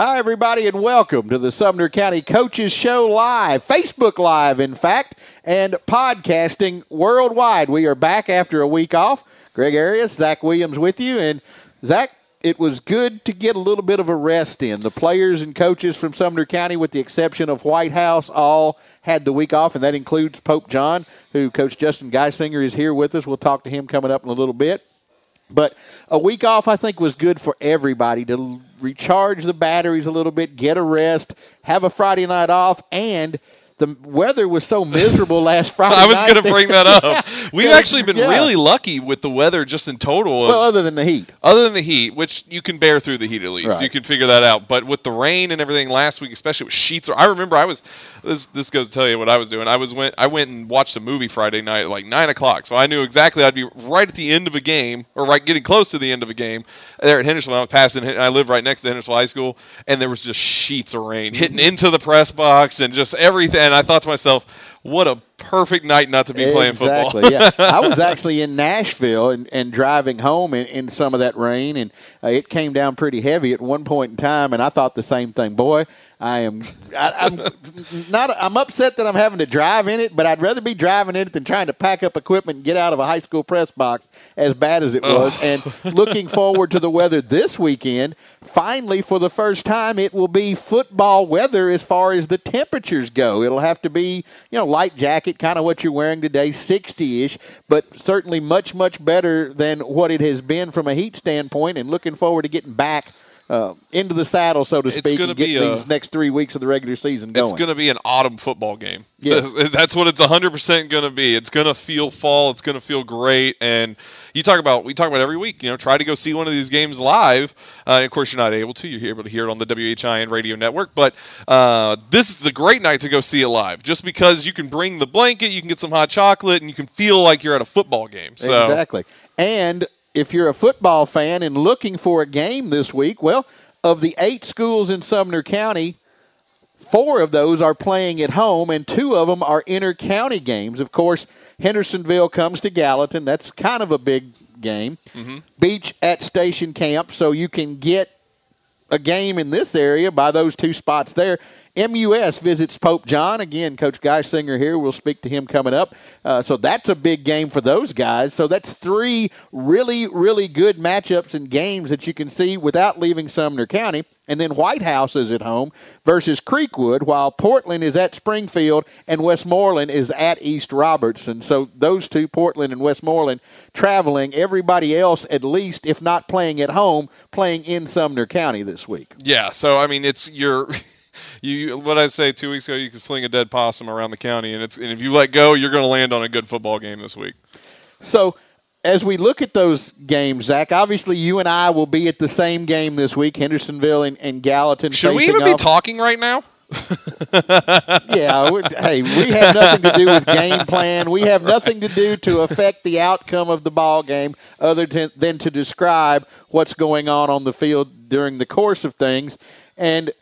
Hi, everybody, and welcome to the Sumner County Coaches Show Live, Facebook Live, in fact, and podcasting worldwide. We are back after a week off. Greg Arias, Zach Williams with you. And Zach, it was good to get a little bit of a rest in. The players and coaches from Sumner County, with the exception of White House, all had the week off, and that includes Pope John, who Coach Justin Geisinger is here with us. We'll talk to him coming up in a little bit. But a week off, I think, was good for everybody to recharge the batteries a little bit, get a rest, have a Friday night off, and – the weather was so miserable last Friday. I was going to bring that up. We've actually been yeah. really lucky with the weather just in total. Of, well, other than the heat. Other than the heat, which you can bear through the heat at least. Right. You can figure that out. But with the rain and everything last week, especially with sheets, I remember I was this this goes to tell you what I was doing. I was went I went and watched a movie Friday night at like nine o'clock, so I knew exactly I'd be right at the end of a game or right getting close to the end of a game there at Hendersonville. I was passing. I live right next to Hendersonville High School, and there was just sheets of rain hitting into the press box and just everything. And I thought to myself, what a perfect night not to be playing football. Exactly. yeah, I was actually in Nashville and, and driving home in, in some of that rain, and uh, it came down pretty heavy at one point in time, and I thought the same thing. Boy, I am I, am not I'm upset that I'm having to drive in it, but I'd rather be driving in it than trying to pack up equipment and get out of a high school press box as bad as it was. Oh. And looking forward to the weather this weekend. Finally, for the first time, it will be football weather as far as the temperatures go. It'll have to be you know light jacket, kind of what you're wearing today, 60 ish, but certainly much much better than what it has been from a heat standpoint. And looking forward to getting back uh, into the saddle, so to speak, and get these a, next three weeks of the regular season going. It's going to be an autumn football game. Yes. That's, that's what it's 100% going to be. It's going to feel fall. It's going to feel great. And you talk about, we talk about every week, you know, try to go see one of these games live. Uh, of course, you're not able to. You're able to hear it on the WHIN radio network. But uh, this is the great night to go see it live just because you can bring the blanket, you can get some hot chocolate, and you can feel like you're at a football game. So. Exactly. And if you're a football fan and looking for a game this week, well, of the eight schools in Sumner County, four of those are playing at home, and two of them are inter county games. Of course, Hendersonville comes to Gallatin. That's kind of a big game. Mm-hmm. Beech at Station Camp, so you can get a game in this area by those two spots there. MUS visits Pope John. Again, Coach Geisinger here. We'll speak to him coming up. Uh, so that's a big game for those guys. So that's three really, really good matchups and games that you can see without leaving Sumner County. And then White House is at home versus Creekwood, while Portland is at Springfield and Westmoreland is at East Robertson. So those two, Portland and Westmoreland, traveling. Everybody else, at least, if not playing at home, playing in Sumner County this week. Yeah. So I mean, it's your. you what I say two weeks ago, you can sling a dead possum around the county, and it's and if you let go, you're going to land on a good football game this week. So as we look at those games, Zach, obviously you and I will be at the same game this week, Hendersonville and, and Gallatin. Should we even off. be talking right now? yeah, hey, we have nothing to do with game plan. We have nothing to do to affect the outcome of the ball game, other to, than to describe what's going on on the field during the course of things. And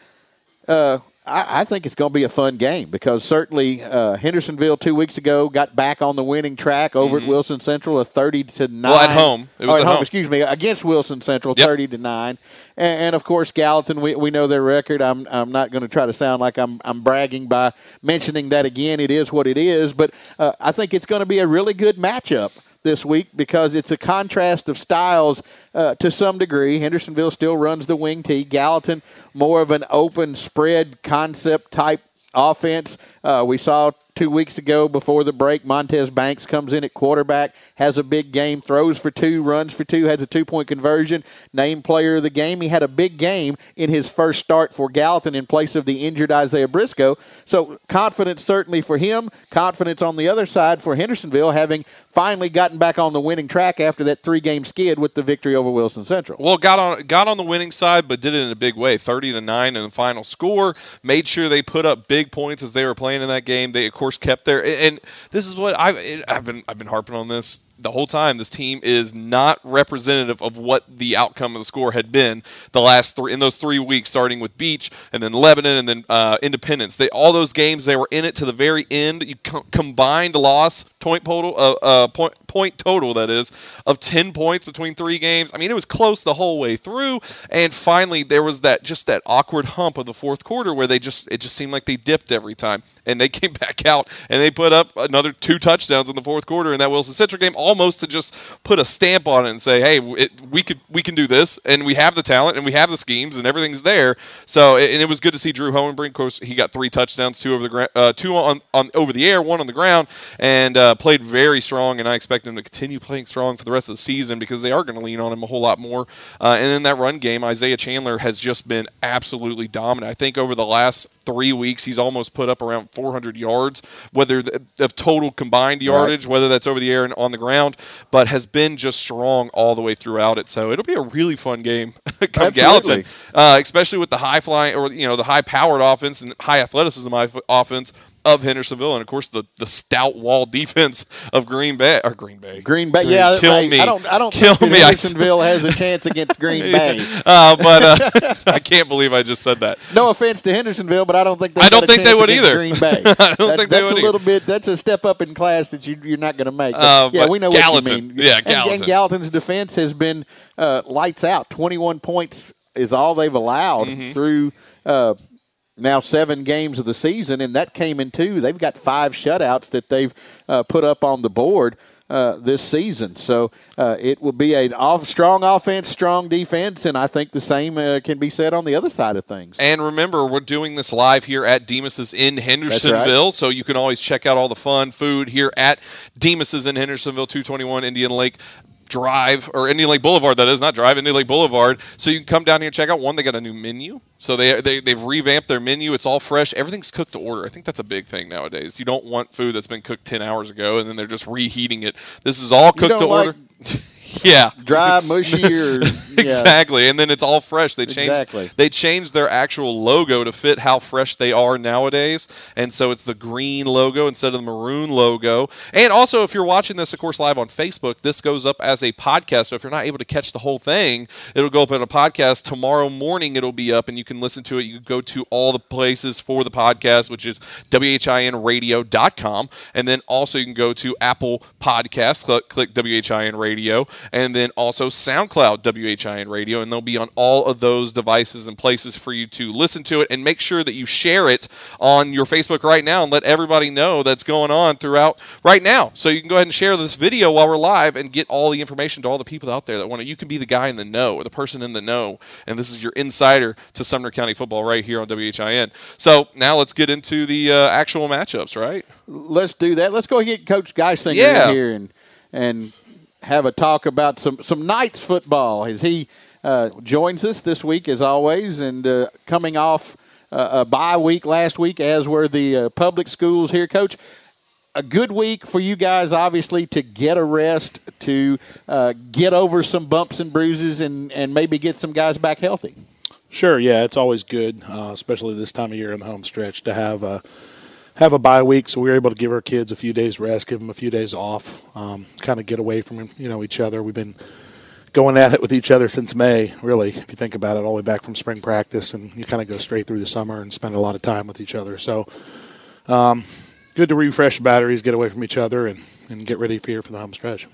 uh, I, I, think it's going to be a fun game because certainly uh, Hendersonville two weeks ago got back on the winning track over mm-hmm. at Wilson Central, a thirty to nine. Well, at home, it was oh, at, home, home. Excuse me, against Wilson Central, yep. thirty to nine, and, and, of course Gallatin. We, we know their record. I'm I'm not going to try to sound like I'm I'm bragging by mentioning that again. It is what it is, but uh, I think it's going to be a really good matchup this week because it's a contrast of styles uh, to some degree. Hendersonville still runs the wing tee. Gallatin, more of an open spread concept type offense. Uh, we saw two weeks ago before the break. Montez Banks comes in at quarterback, has a big game, throws for two, runs for two, has a two point conversion, named player of the game. He had a big game in his first start for Gallatin in place of the injured Isaiah Briscoe. So confidence certainly for him, confidence on the other side for Hendersonville, having finally gotten back on the winning track after that three game skid with the victory over Wilson Central. Well, got on got on the winning side, but did it in a big way, thirty to nine in the final score. Made sure they put up big points as they were playing in that game. They of course course kept there. And this is what I've I've been I've been harping on this the whole time this team is not representative of what the outcome of the score had been the last three in those three weeks, starting with Beech and then Lebanon and then uh, Independence. They all those games they were in it to the very end. You co- combined loss point total uh, uh, point point total that is of 10 points between three games. I mean, it was close the whole way through and finally there was that just that awkward hump of the fourth quarter where they just it just seemed like they dipped every time and they came back out and they put up another two touchdowns in the fourth quarter in that Wilson Central game, almost to just put a stamp on it and say, "Hey, it, we could we can do this, and we have the talent, and we have the schemes, and everything's there." So, and it was good to see Drew Hohenbrink. Of course, he got three touchdowns, two over the gra- uh, two on, on over the air, one on the ground, and uh, played very strong. And I expect him to continue playing strong for the rest of the season because they are going to lean on him a whole lot more. Uh, and in that run game, Isaiah Chandler has just been absolutely dominant. I think over the last three weeks, he's almost put up around 400 yards, whether the, of total combined yardage, right. whether that's over the air and on the ground, but has been just strong all the way throughout it. So it'll be a really fun game come Gallatin, uh, especially with the high flying or you know the high powered offense and high athleticism offense of Hendersonville, and of course the, the stout wall defense of Green Bay or Green Bay. Green Bay, Green, yeah, kill right. me. I don't, I don't kill think me. Hendersonville has a chance against Green Bay. Uh, but uh, I can't believe I just said that. No offense to Hendersonville, but I don't think I don't think they would either. Green Bay. I don't that, think they would. That's a little bit. That's a step up in class that you, you're not going to make. But, uh, yeah, we know Gallatin. what you mean. Yeah, Gallatin. And, and Gallatin's defense has been uh, lights out. 21 points is all they've allowed mm-hmm. through uh, now seven games of the season, and that came in two. They've got five shutouts that they've uh, put up on the board. Uh, this season. So uh, it will be a off, strong offense, strong defense, and I think the same uh, can be said on the other side of things. And remember, we're doing this live here at Demos's in Hendersonville, right. so you can always check out all the fun food here at Demos's in Hendersonville, 221 Indian Lake. Drive or Indian Lake Boulevard. That is not Drive Indian Lake Boulevard. So you can come down here and check out. One, they got a new menu. So they, they they've revamped their menu. It's all fresh. Everything's cooked to order. I think that's a big thing nowadays. You don't want food that's been cooked ten hours ago and then they're just reheating it. This is all cooked to like- order. Yeah, dry, mushy, or yeah. exactly. And then it's all fresh. They changed. Exactly. They changed their actual logo to fit how fresh they are nowadays, and so it's the green logo instead of the maroon logo. And also, if you're watching this, of course, live on Facebook, this goes up as a podcast. So if you're not able to catch the whole thing, it'll go up in a podcast tomorrow morning. It'll be up, and you can listen to it. You can go to all the places for the podcast, which is whinradio.com, and then also you can go to Apple Podcasts. Click, click WHIN Radio and then also SoundCloud WHIN Radio, and they'll be on all of those devices and places for you to listen to it. And make sure that you share it on your Facebook right now and let everybody know that's going on throughout right now. So you can go ahead and share this video while we're live and get all the information to all the people out there that want to. You can be the guy in the know or the person in the know, and this is your insider to Sumner County football right here on WHIN. So now let's get into the uh, actual matchups, right? Let's do that. Let's go ahead and get Coach Geisinger yeah. in here and and have a talk about some some Knights football as he uh, joins us this week, as always, and uh, coming off uh, a bye week last week, as were the uh, public schools here, Coach. A good week for you guys, obviously, to get a rest, to uh, get over some bumps and bruises, and, and maybe get some guys back healthy. Sure, yeah, it's always good, uh, especially this time of year in the home stretch, to have a have a bye week, so we were able to give our kids a few days rest, give them a few days off, um, kind of get away from you know each other. We've been going at it with each other since May, really, if you think about it, all the way back from spring practice, and you kind of go straight through the summer and spend a lot of time with each other. So, um, good to refresh batteries, get away from each other, and, and get ready for here for the home stretch.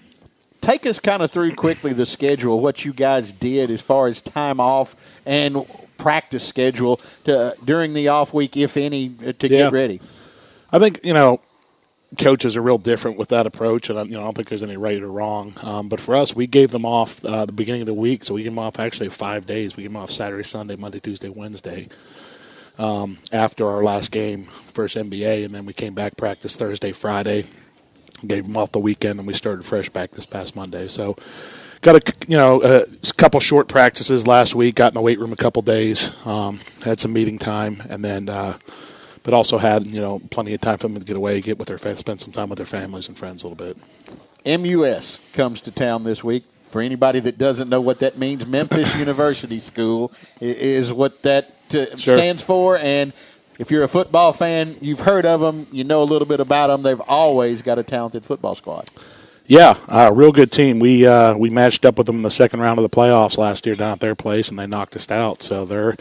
Take us kind of through quickly the schedule, what you guys did as far as time off and practice schedule to, during the off week, if any, to yeah. get ready. I think you know coaches are real different with that approach, and you know I don't think there's any right or wrong. Um, but for us, we gave them off uh, the beginning of the week, so we gave them off actually five days. We gave them off Saturday, Sunday, Monday, Tuesday, Wednesday. Um, after our last game, first MBA, and then we came back practice Thursday, Friday. Gave them off the weekend, and we started fresh back this past Monday. So got a you know a couple short practices last week. Got in the weight room a couple days. Um, had some meeting time, and then. Uh, but also had you know plenty of time for them to get away, get with their spend some time with their families and friends a little bit. MUS comes to town this week. For anybody that doesn't know what that means, Memphis University School is what that uh, sure. stands for. And if you're a football fan, you've heard of them, you know a little bit about them. They've always got a talented football squad. Yeah, uh, real good team. We uh, we matched up with them in the second round of the playoffs last year down at their place, and they knocked us out. So they're,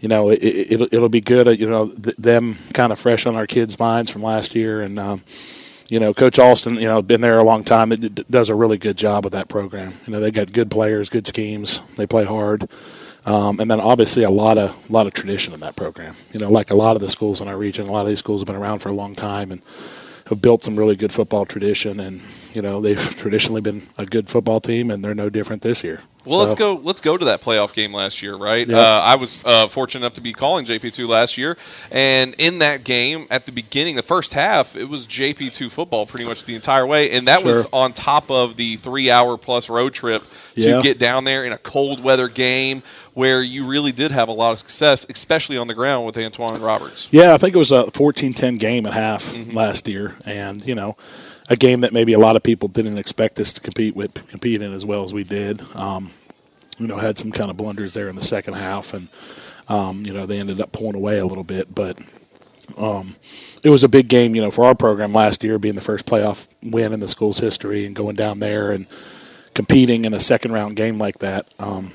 you know, it, will it'll, it'll be good. Uh, you know, th- them kind of fresh on our kids' minds from last year, and um, you know, Coach Alston, you know, been there a long time. It, it does a really good job with that program. You know, they've got good players, good schemes. They play hard. Um, and then obviously a lot of lot of tradition in that program. You know, like a lot of the schools in our region, a lot of these schools have been around for a long time and have built some really good football tradition. And you know, they've traditionally been a good football team, and they're no different this year. Well, so. let's go. Let's go to that playoff game last year, right? Yep. Uh, I was uh, fortunate enough to be calling JP two last year, and in that game, at the beginning, the first half, it was JP two football pretty much the entire way, and that sure. was on top of the three hour plus road trip to yeah. get down there in a cold weather game where you really did have a lot of success, especially on the ground with Antoine Roberts. Yeah, I think it was a 14-10 game at half mm-hmm. last year, and you know, a game that maybe a lot of people didn't expect us to compete with, compete in as well as we did. Um, you know, had some kind of blunders there in the second half, and um, you know they ended up pulling away a little bit, but. Um, it was a big game, you know, for our program last year, being the first playoff win in the school's history, and going down there and competing in a second round game like that. Um,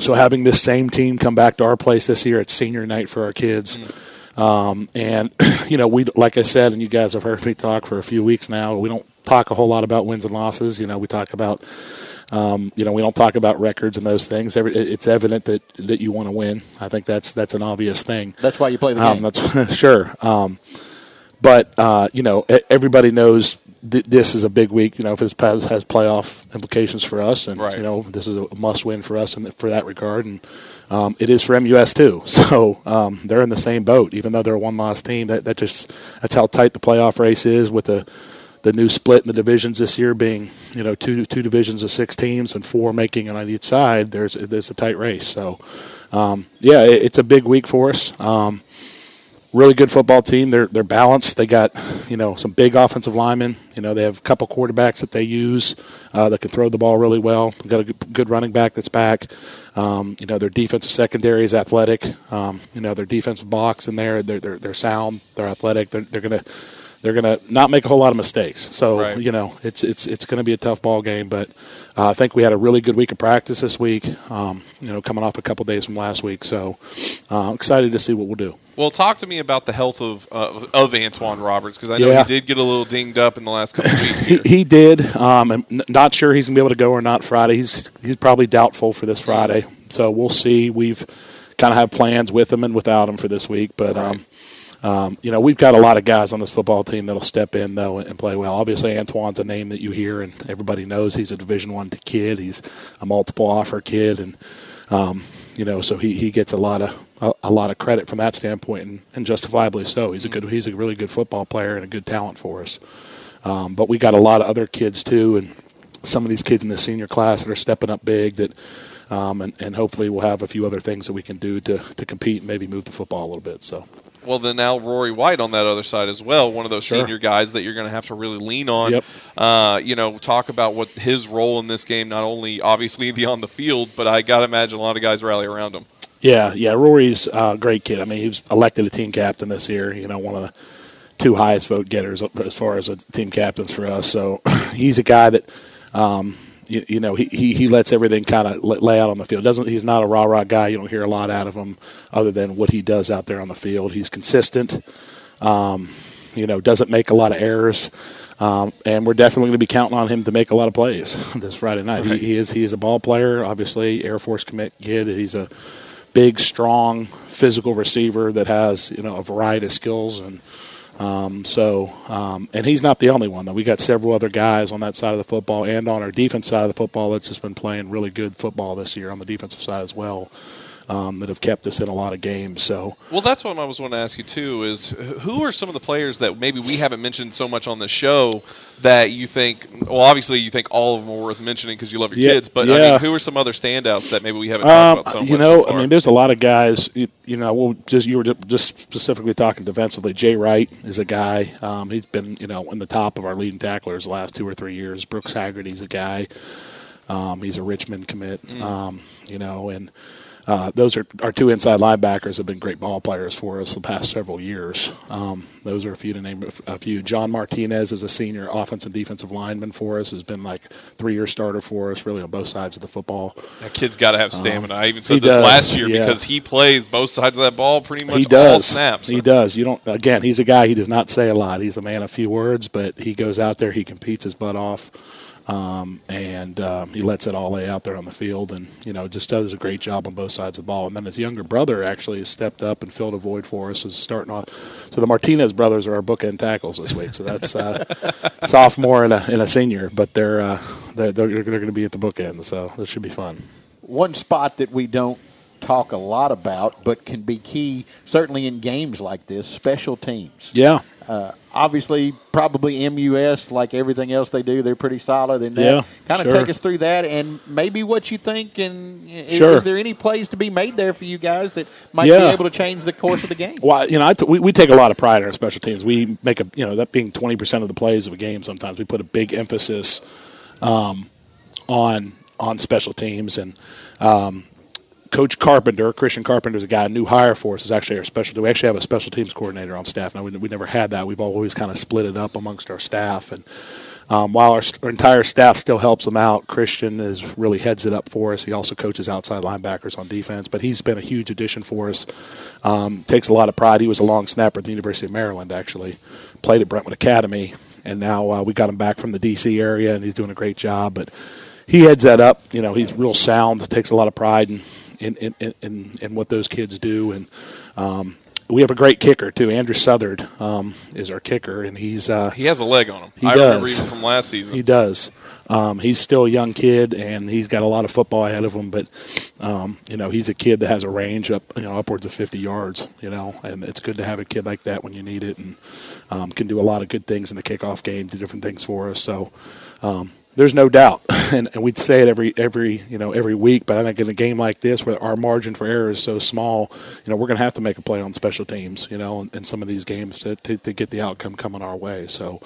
so having this same team come back to our place this year, it's senior night for our kids. Mm. Um, and you know, we like I said, and you guys have heard me talk for a few weeks now. We don't talk a whole lot about wins and losses. You know, we talk about, um, you know, we don't talk about records and those things. Every, it's evident that that you want to win. I think that's that's an obvious thing. That's why you play the um, game. that's sure. Um, but uh, you know, everybody knows th- this is a big week. You know, if this has, has playoff implications for us, and right. you know, this is a must-win for us in the, for that regard, and um, it is for MUS too. So um, they're in the same boat, even though they're a one-loss team. That that just that's how tight the playoff race is with the the new split in the divisions this year being you know two two divisions of six teams and four making it on each side. There's there's a tight race. So um, yeah, it, it's a big week for us. Um, really good football team. They're they're balanced. They got you know some big offensive linemen. You know they have a couple quarterbacks that they use uh, that can throw the ball really well. They've got a good running back that's back. Um, you know their defensive secondary is athletic. Um, you know their defensive box in there. They're they're, they're sound. They're athletic. They're, they're gonna they're going to not make a whole lot of mistakes. So right. you know, it's it's it's going to be a tough ball game. But uh, I think we had a really good week of practice this week. Um, you know, coming off a couple days from last week, so uh, excited to see what we'll do. Well, talk to me about the health of uh, of Antoine Roberts because I know yeah. he did get a little dinged up in the last couple of weeks. he, he, did. Um, I'm not sure he's going to be able to go or not Friday. He's he's probably doubtful for this Friday, so we'll see. We've kind of have plans with him and without him for this week, but. Right. Um, um, you know, we've got a lot of guys on this football team that'll step in though and play well. Obviously, Antoine's a name that you hear and everybody knows. He's a Division One kid. He's a multiple offer kid, and um, you know, so he, he gets a lot of a, a lot of credit from that standpoint, and, and, justifiably so. He's a good he's a really good football player and a good talent for us. Um, but we got a lot of other kids too, and some of these kids in the senior class that are stepping up big that. Um, and, and hopefully we'll have a few other things that we can do to, to compete and maybe move the football a little bit. So well, then now Rory White on that other side as well, one of those sure. senior guys that you're going to have to really lean on. Yep. Uh, you know, talk about what his role in this game, not only obviously beyond the field, but I got to imagine a lot of guys rally around him. Yeah, yeah. Rory's a great kid. I mean, he was elected a team captain this year. You know, one of the two highest vote getters as far as team captains for us. So he's a guy that. Um, you, you know, he, he, he lets everything kind of lay out on the field. Doesn't he's not a rah rah guy. You don't hear a lot out of him other than what he does out there on the field. He's consistent. Um, you know, doesn't make a lot of errors. Um, and we're definitely going to be counting on him to make a lot of plays this Friday night. Right. He, he, is he is a ball player, obviously Air Force commit kid. He's a big, strong, physical receiver that has you know a variety of skills and um, so, um, and he's not the only one, though. We got several other guys on that side of the football and on our defense side of the football that's just been playing really good football this year on the defensive side as well um, that have kept us in a lot of games. So, well, that's what I was going to ask you too. Is who are some of the players that maybe we haven't mentioned so much on the show that you think? Well, obviously you think all of them are worth mentioning because you love your yeah, kids. But yeah. I mean, who are some other standouts that maybe we haven't talked um, about so You know, so I mean, there's a lot of guys. You, you know, we'll just you were just specifically talking defensively. Jay Wright is a guy. Um, he's been you know in the top of our leading tacklers the last two or three years. Brooks Haggerty's a guy. Um, he's a Richmond commit. Mm. Um, you know, and uh, those are our two inside linebackers have been great ball players for us the past several years. Um, those are a few to name a few. John Martinez is a senior offensive defensive lineman for us. Has been like three year starter for us, really on both sides of the football. That kid's got to have stamina. I even said this does, last year yeah. because he plays both sides of that ball pretty much he does. all snaps. He does. You don't. Again, he's a guy. He does not say a lot. He's a man of few words, but he goes out there. He competes his butt off. Um, and um, he lets it all lay out there on the field, and you know just does a great job on both sides of the ball. And then his younger brother actually has stepped up and filled a void for us. Is starting off. So the Martinez brothers are our bookend tackles this week. So that's uh, sophomore and a, and a senior, but they're uh, they're, they're, they're going to be at the bookend. So this should be fun. One spot that we don't talk a lot about, but can be key certainly in games like this: special teams. Yeah. Uh, obviously, probably MUS, like everything else they do, they're pretty solid in that. Yeah, kind of sure. take us through that and maybe what you think. And sure. is, is, there any plays to be made there for you guys that might yeah. be able to change the course of the game? Well, you know, we, we take a lot of pride in our special teams. We make a, you know, that being 20% of the plays of a game sometimes, we put a big emphasis um, on on special teams. And, um, Coach Carpenter, Christian Carpenter, is a guy, a new hire for us, is actually our special. We actually have a special teams coordinator on staff now. We, we never had that. We've always kind of split it up amongst our staff. And um, while our, our, entire staff still helps them out, Christian is really heads it up for us. He also coaches outside linebackers on defense, but he's been a huge addition for us. Um, takes a lot of pride. He was a long snapper at the University of Maryland, actually. Played at Brentwood Academy, and now uh, we got him back from the D.C. area, and he's doing a great job. But he heads that up. You know, he's real sound, takes a lot of pride in in, in, in what those kids do, and um, we have a great kicker too. Andrew Southard um, is our kicker, and he's uh, he has a leg on him. He I does. remember even from last season. He does. Um, he's still a young kid, and he's got a lot of football ahead of him. But um, you know, he's a kid that has a range up, you know, upwards of 50 yards. You know, and it's good to have a kid like that when you need it, and um, can do a lot of good things in the kickoff game, do different things for us. So um, there's no doubt, and, and, we'd say it every every you know every week. But I think in a game like this, where our margin for error is so small, you know we're going to have to make a play on special teams, you know, in, in some of these games to, to, to, get the outcome coming our way. So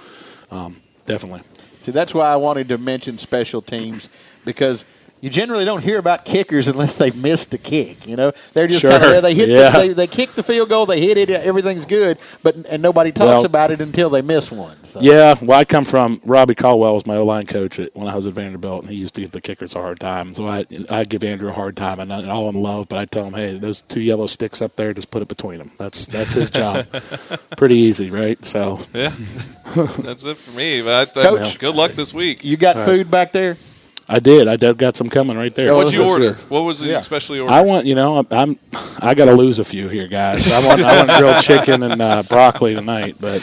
um, definitely. See, that's why I wanted to mention special teams because you generally don't hear about kickers unless they've missed a kick. You know, they're just sure. kind of they hit yeah. the, they, they kick the field goal, they hit it, everything's good, but and nobody talks well, about it until they miss one. So. Yeah, well, I come from Robbie Caldwell was my O line coach at, when I was at Vanderbilt, and he used to give the kickers a hard time. So I I give Andrew a hard time, and, I, all in love, but I tell him, hey, those two yellow sticks up there, just put it between them. That's that's his job. Pretty easy, right? So yeah, that's it for me. But I, Coach, good luck this week. You got food back there? I did. I did got some coming right there. What'd you order? What was it yeah. especially order? I want, you know, I'm, I'm I got to lose a few here, guys. I want, I want grilled chicken and uh, broccoli tonight, but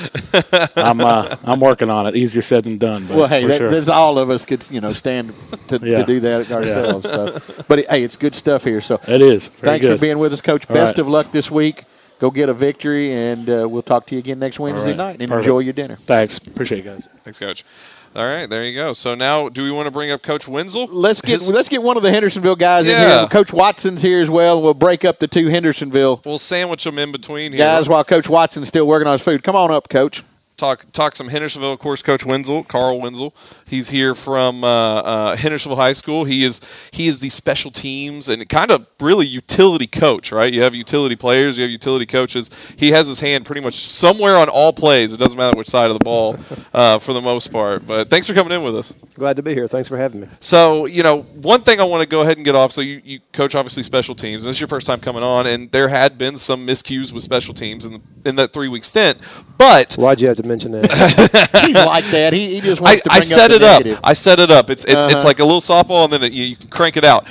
I'm, uh, I'm working on it. Easier said than done. but well, hey, that, sure. there's all of us could, you know, stand to, yeah. to do that ourselves. Yeah. So, but hey, it's good stuff here. So it is. Very thanks good. for being with us, Coach. All Best right. of luck this week. Go get a victory, and uh, we'll talk to you again next Wednesday right. night. And Perfect. enjoy your dinner. Thanks. Appreciate it, guys. Thanks, Coach. All right, there you go. So now, do we want to bring up Coach Wenzel? Let's get His, let's get one of the Hendersonville guys yeah. in here. Coach Watson's here as well, and we'll break up the two Hendersonville. We'll sandwich them in between here. guys while Coach Watson's still working on his food. Come on up, Coach talk talk some Hendersonville. Of course, Coach Wenzel, Carl Wenzel. He's here from uh, uh, Hendersonville High School. He is he is the special teams and kind of really utility coach, right? You have utility players, you have utility coaches. He has his hand pretty much somewhere on all plays. It doesn't matter which side of the ball, uh, for the most part. But thanks for coming in with us. Glad to be here. Thanks for having me. So you know, one thing I want to go ahead and get off. So you, you coach obviously special teams. This is your first time coming on, and there had been some miscues with special teams in the, in that three week stint. But why'd you have to mention that. He's like that. He, he just wants I, to bring I set up it negative. up. I set it up. It's it's, uh-huh. it's like a little softball, and then it, you, you, can crank it out.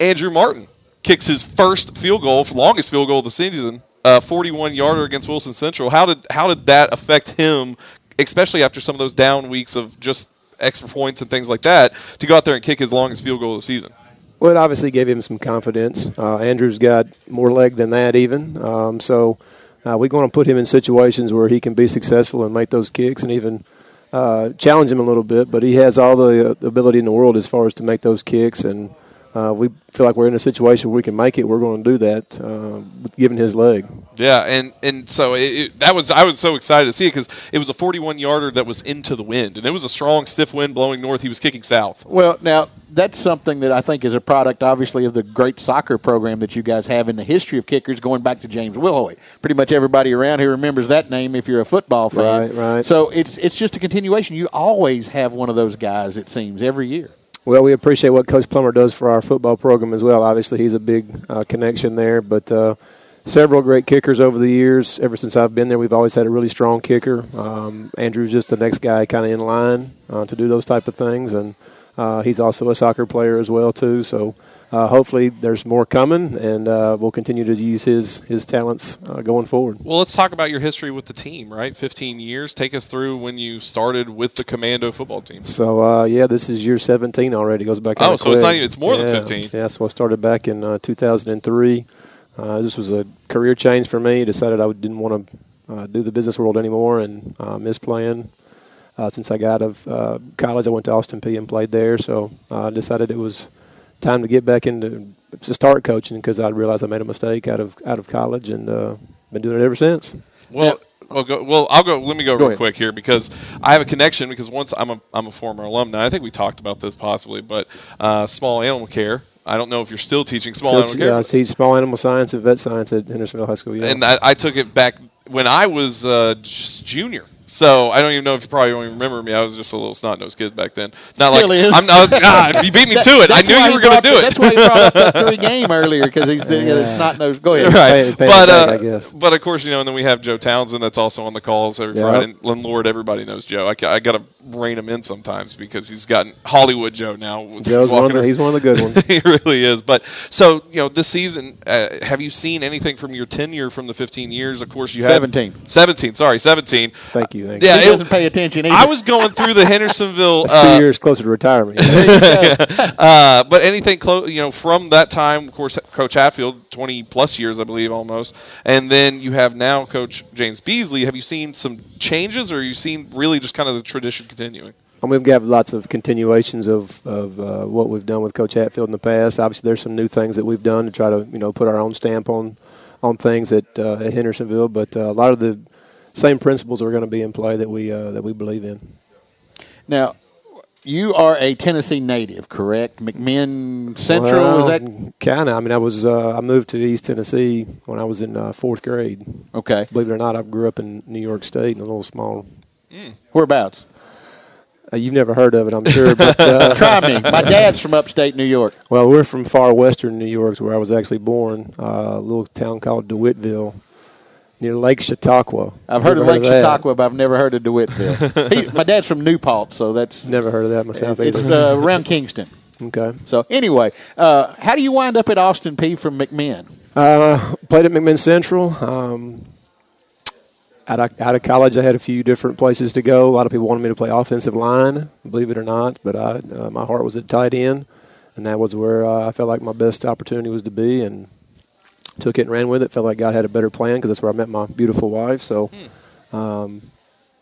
Andrew Martin kicks his first field goal, longest field goal of the season, uh, 41 yarder against Wilson Central. How did how did that affect him, especially after some of those down weeks of just extra points and things like that, to go out there and kick his longest field goal of the season? Well, it obviously gave him some confidence. Uh, Andrew's got more leg than that, even. Um, so uh, we're going to put him in situations where he can be successful and make those kicks and even uh, challenge him a little bit. But he has all the, uh, ability in the world as far as to make those kicks. And uh, we feel like we're in a situation where we can make it, we're going to do that, uh, given his leg. Yeah, and and so it, it, that was I was so excited to see it because it was a 41 yarder that was into the wind, and it was a strong, stiff wind blowing north. He was kicking south. Well, now that's something that I think is a product, obviously, of the great soccer program that you guys have in the history of kickers, going back to James Wilhoit. Pretty much everybody around here remembers that name if you're a football fan. Right, right. So it's it's just a continuation. You always have one of those guys. It seems every year. Well, we appreciate what Coach Plummer does for our football program as well. Obviously, he's a big uh, connection there, but uh, several great kickers over the years. Ever since I've been there, we've always had a really strong kicker. Um, Andrew's just the next guy kind of in line uh, to do those type of things, and uh, he's also a soccer player as well too. So uh, hopefully there's more coming, and uh, we'll continue to use his his talents uh, going forward. Well, let's talk about your history with the team. Right, 15 years. Take us through when you started with the Commando football team. So uh, yeah, this is year 17 already. It Goes back. Oh, so it's not even- it's more than 15. Yeah, so I started back in uh, 2003. Uh, this was a career change for me. Decided I didn't want to uh, do the business world anymore and uh, miss playing. Uh, since I got out of uh, college, I went to Austin Peay and played there. So uh, I decided it was time to get back into to start coaching because I realized I made a mistake out of out of college and uh, been doing it ever since. Well, well, go, well, I'll go. Let me go, real ahead. quick here because I have a connection. Because once I'm a I'm a former alumni. I think we talked about this possibly, but uh, small animal care. I don't know if you're still teaching small So animal it's, care. yeah, I teach small animal science and vet science at Hendersonville High School. Yeah. and I, I took it back when I was uh, just junior. So I don't even know if you probably don't even remember me. I was just a little snot nosed kid back then. Not Still like is. I'm not. God, you beat me to it. I knew you were going to do it. That's why he brought up that three game earlier because he's thinking it's not nose. Go ahead. right. Pay- pay but it back, uh, I guess. but of course, you know, and then we have Joe Townsend that's also on the calls every Yep. Friday. And Lord, everybody knows Joe. I, I got to rein him in sometimes because he's gotten Hollywood Joe now. with Joe's one of the, he's one of the good ones. he really is. But so you know, this season, uh, have you seen anything from your tenure from the 15 years? Of course, you have 17. 17. Sorry, 17. Thank you. Thank Yeah, He it- doesn't pay attention either. I was going through the Hendersonville. That's uh, two years closer to retirement. uh, but anything close, you know, from that time, of course, Coach Hatfield, 20 plus years, I believe, almost. And then you have now Coach James Beasley. Have you seen some changes, or have you seen really just kind of the tradition continuing? And we've got lots of continuations of, of uh, what we've done with Coach Hatfield in the past. Obviously, there's some new things that we've done to try to you know put our own stamp on on things at, uh, at Hendersonville. But uh, a lot of the same principles are going to be in play that we uh, that we believe in. Now, you are a Tennessee native, correct? McMinn Central was that kind of? I mean, I was uh, I moved to East Tennessee when I was in uh, fourth grade. okay? Believe it or not, I grew up in New York State in a little small. Whereabouts? Uh, you've never heard of it, I'm sure, but uh, Try me. My dad's from upstate New York. Well, we're from far western New York, where I was actually born. Uh, a little town called DeWittville, near Lake Chautauqua. I've heard Never of Lake that. Chautauqua, but I've never heard of DeWittville. he, my dad's from New Paltz, so that's Never heard of that myself it's either. uh, around Kingston. okay. So anyway, uh, how do you wind up at Austin Peay from McMinn? Uh, played at McMinn Central. Um, out, of, out of college, I had a few different places to go. A lot of people wanted me to play offensive line, believe it or not, but I, uh, my heart was at tight end, and that was where uh, I felt like my best opportunity was to be, and took it and ran with it. Felt like God had a better plan because that's where I met my beautiful wife. So um,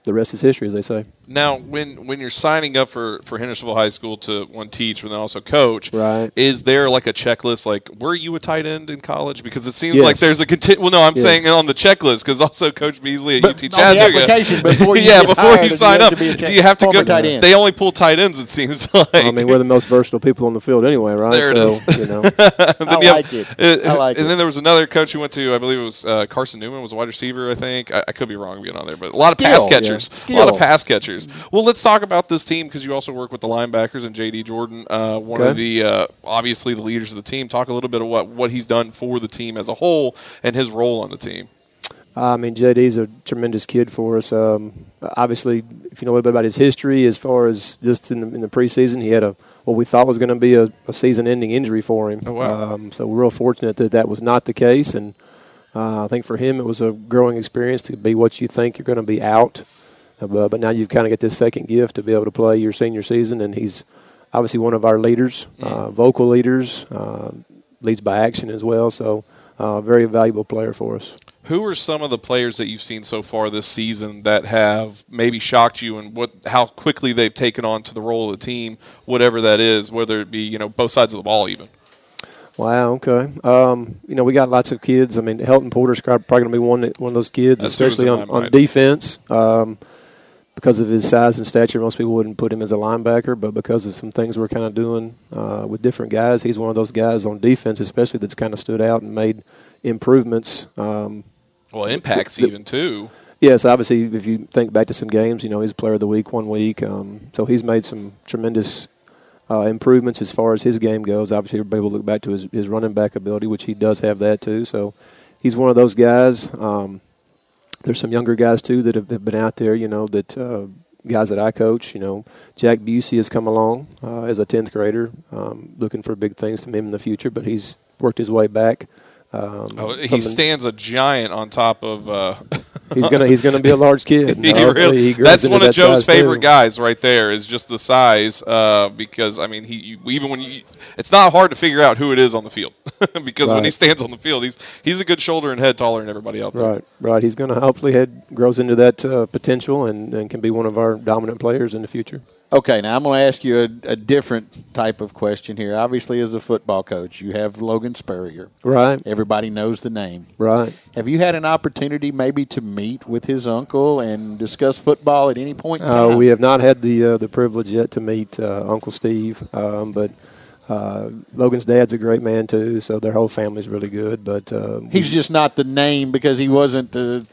the rest is history, as they say. Now, when when you're signing up for for Hendersonville High School to one teach, and then also coach, Right. Is there like a checklist? Like, were you a tight end in college? Because it seems Yes. like there's a conti- Well, no, I'm Yes. saying on the checklist because also Coach Beasley at But UT on the Chattanooga. application before you yeah, get before hired, you you sign have up, to be a do you have to go? tight end. They only pull tight ends. It seems like. I mean, we're the most versatile people on the field anyway, right? There it so, is. you know. And I then have- like it. uh, I like and it. then there was another coach who went to, I believe it was uh, Carson Newman, was a wide receiver, I think. I, I could be wrong being on there, but a lot of Skill, pass catchers. yeah. A lot of pass catchers. Well, let's talk about this team because you also work with the linebackers and J.D. Jordan, uh, one of the uh, obviously the leaders of the team. Talk a little bit of what what he's done for the team as a whole and his role on the team. I mean, JD's a tremendous kid for us. Um, obviously, if you know a little bit about his history, as far as just in the, in the preseason, he had a what we thought was going to be a, a season-ending injury for him. Oh, wow. Um, so we're real fortunate that that was not the case, and uh, I think for him it was a growing experience to be what you think you're going to be out, uh, but, now you've kind of got this second gift to be able to play your senior season, and he's obviously one of our leaders, uh, vocal leaders, uh, leads by action as well. So, uh, very valuable player for us. Who are some of the players that you've seen so far this season that have maybe shocked you and what how quickly they've taken on to the role of the team, whatever that is, whether it be you know both sides of the ball even. Wow. Okay. Um, you know, we got lots of kids. I mean, Helton Porter's probably going to be one one of those kids, That's especially on, on mind. defense. Um, because of his size and stature, most people wouldn't put him as a linebacker. But because of some things we're kind of doing uh, with different guys, he's one of those guys on defense, especially that's kind of stood out and made improvements. Um, Well, impacts the- even too. Yes, obviously, if you think back to some games, you know, he's player of the week one week. Um, so he's made some tremendous uh, improvements as far as his game goes. Obviously, everybody will look back to his, his running back ability, which he does have that too. So he's one of those guys. Um, there's some younger guys too that have, been out there, you know, that uh, guys that I coach. You know, Jack Busey has come along uh, as a 10th grader, um, looking for big things from him in the future, but he's worked his way back. Um, Oh, he stands a giant on top of. Uh, He's gonna he's gonna be a large kid. he really- he that's one of that Joe's size, too. favorite guys right there. Is just the size. Uh, because I mean, he you, even when you, it's not hard to figure out who it is on the field because when he stands on the field, he's he's a good shoulder and head taller than everybody out there. Right, right. He's going to hopefully head grows into that uh, potential and, and can be one of our dominant players in the future. Okay, now I'm going to ask you a, a different type of question here. Obviously, as a football coach, you have Logan Spurrier. Right, Everybody knows the name. right. Have you had an opportunity maybe to meet with his uncle and discuss football at any point? In Uh, we have not had the uh, the privilege yet to meet uh, Uncle Steve, um, but uh, Logan's dad's a great man too. So their whole family's really good. But uh, He's just not the name because he wasn't the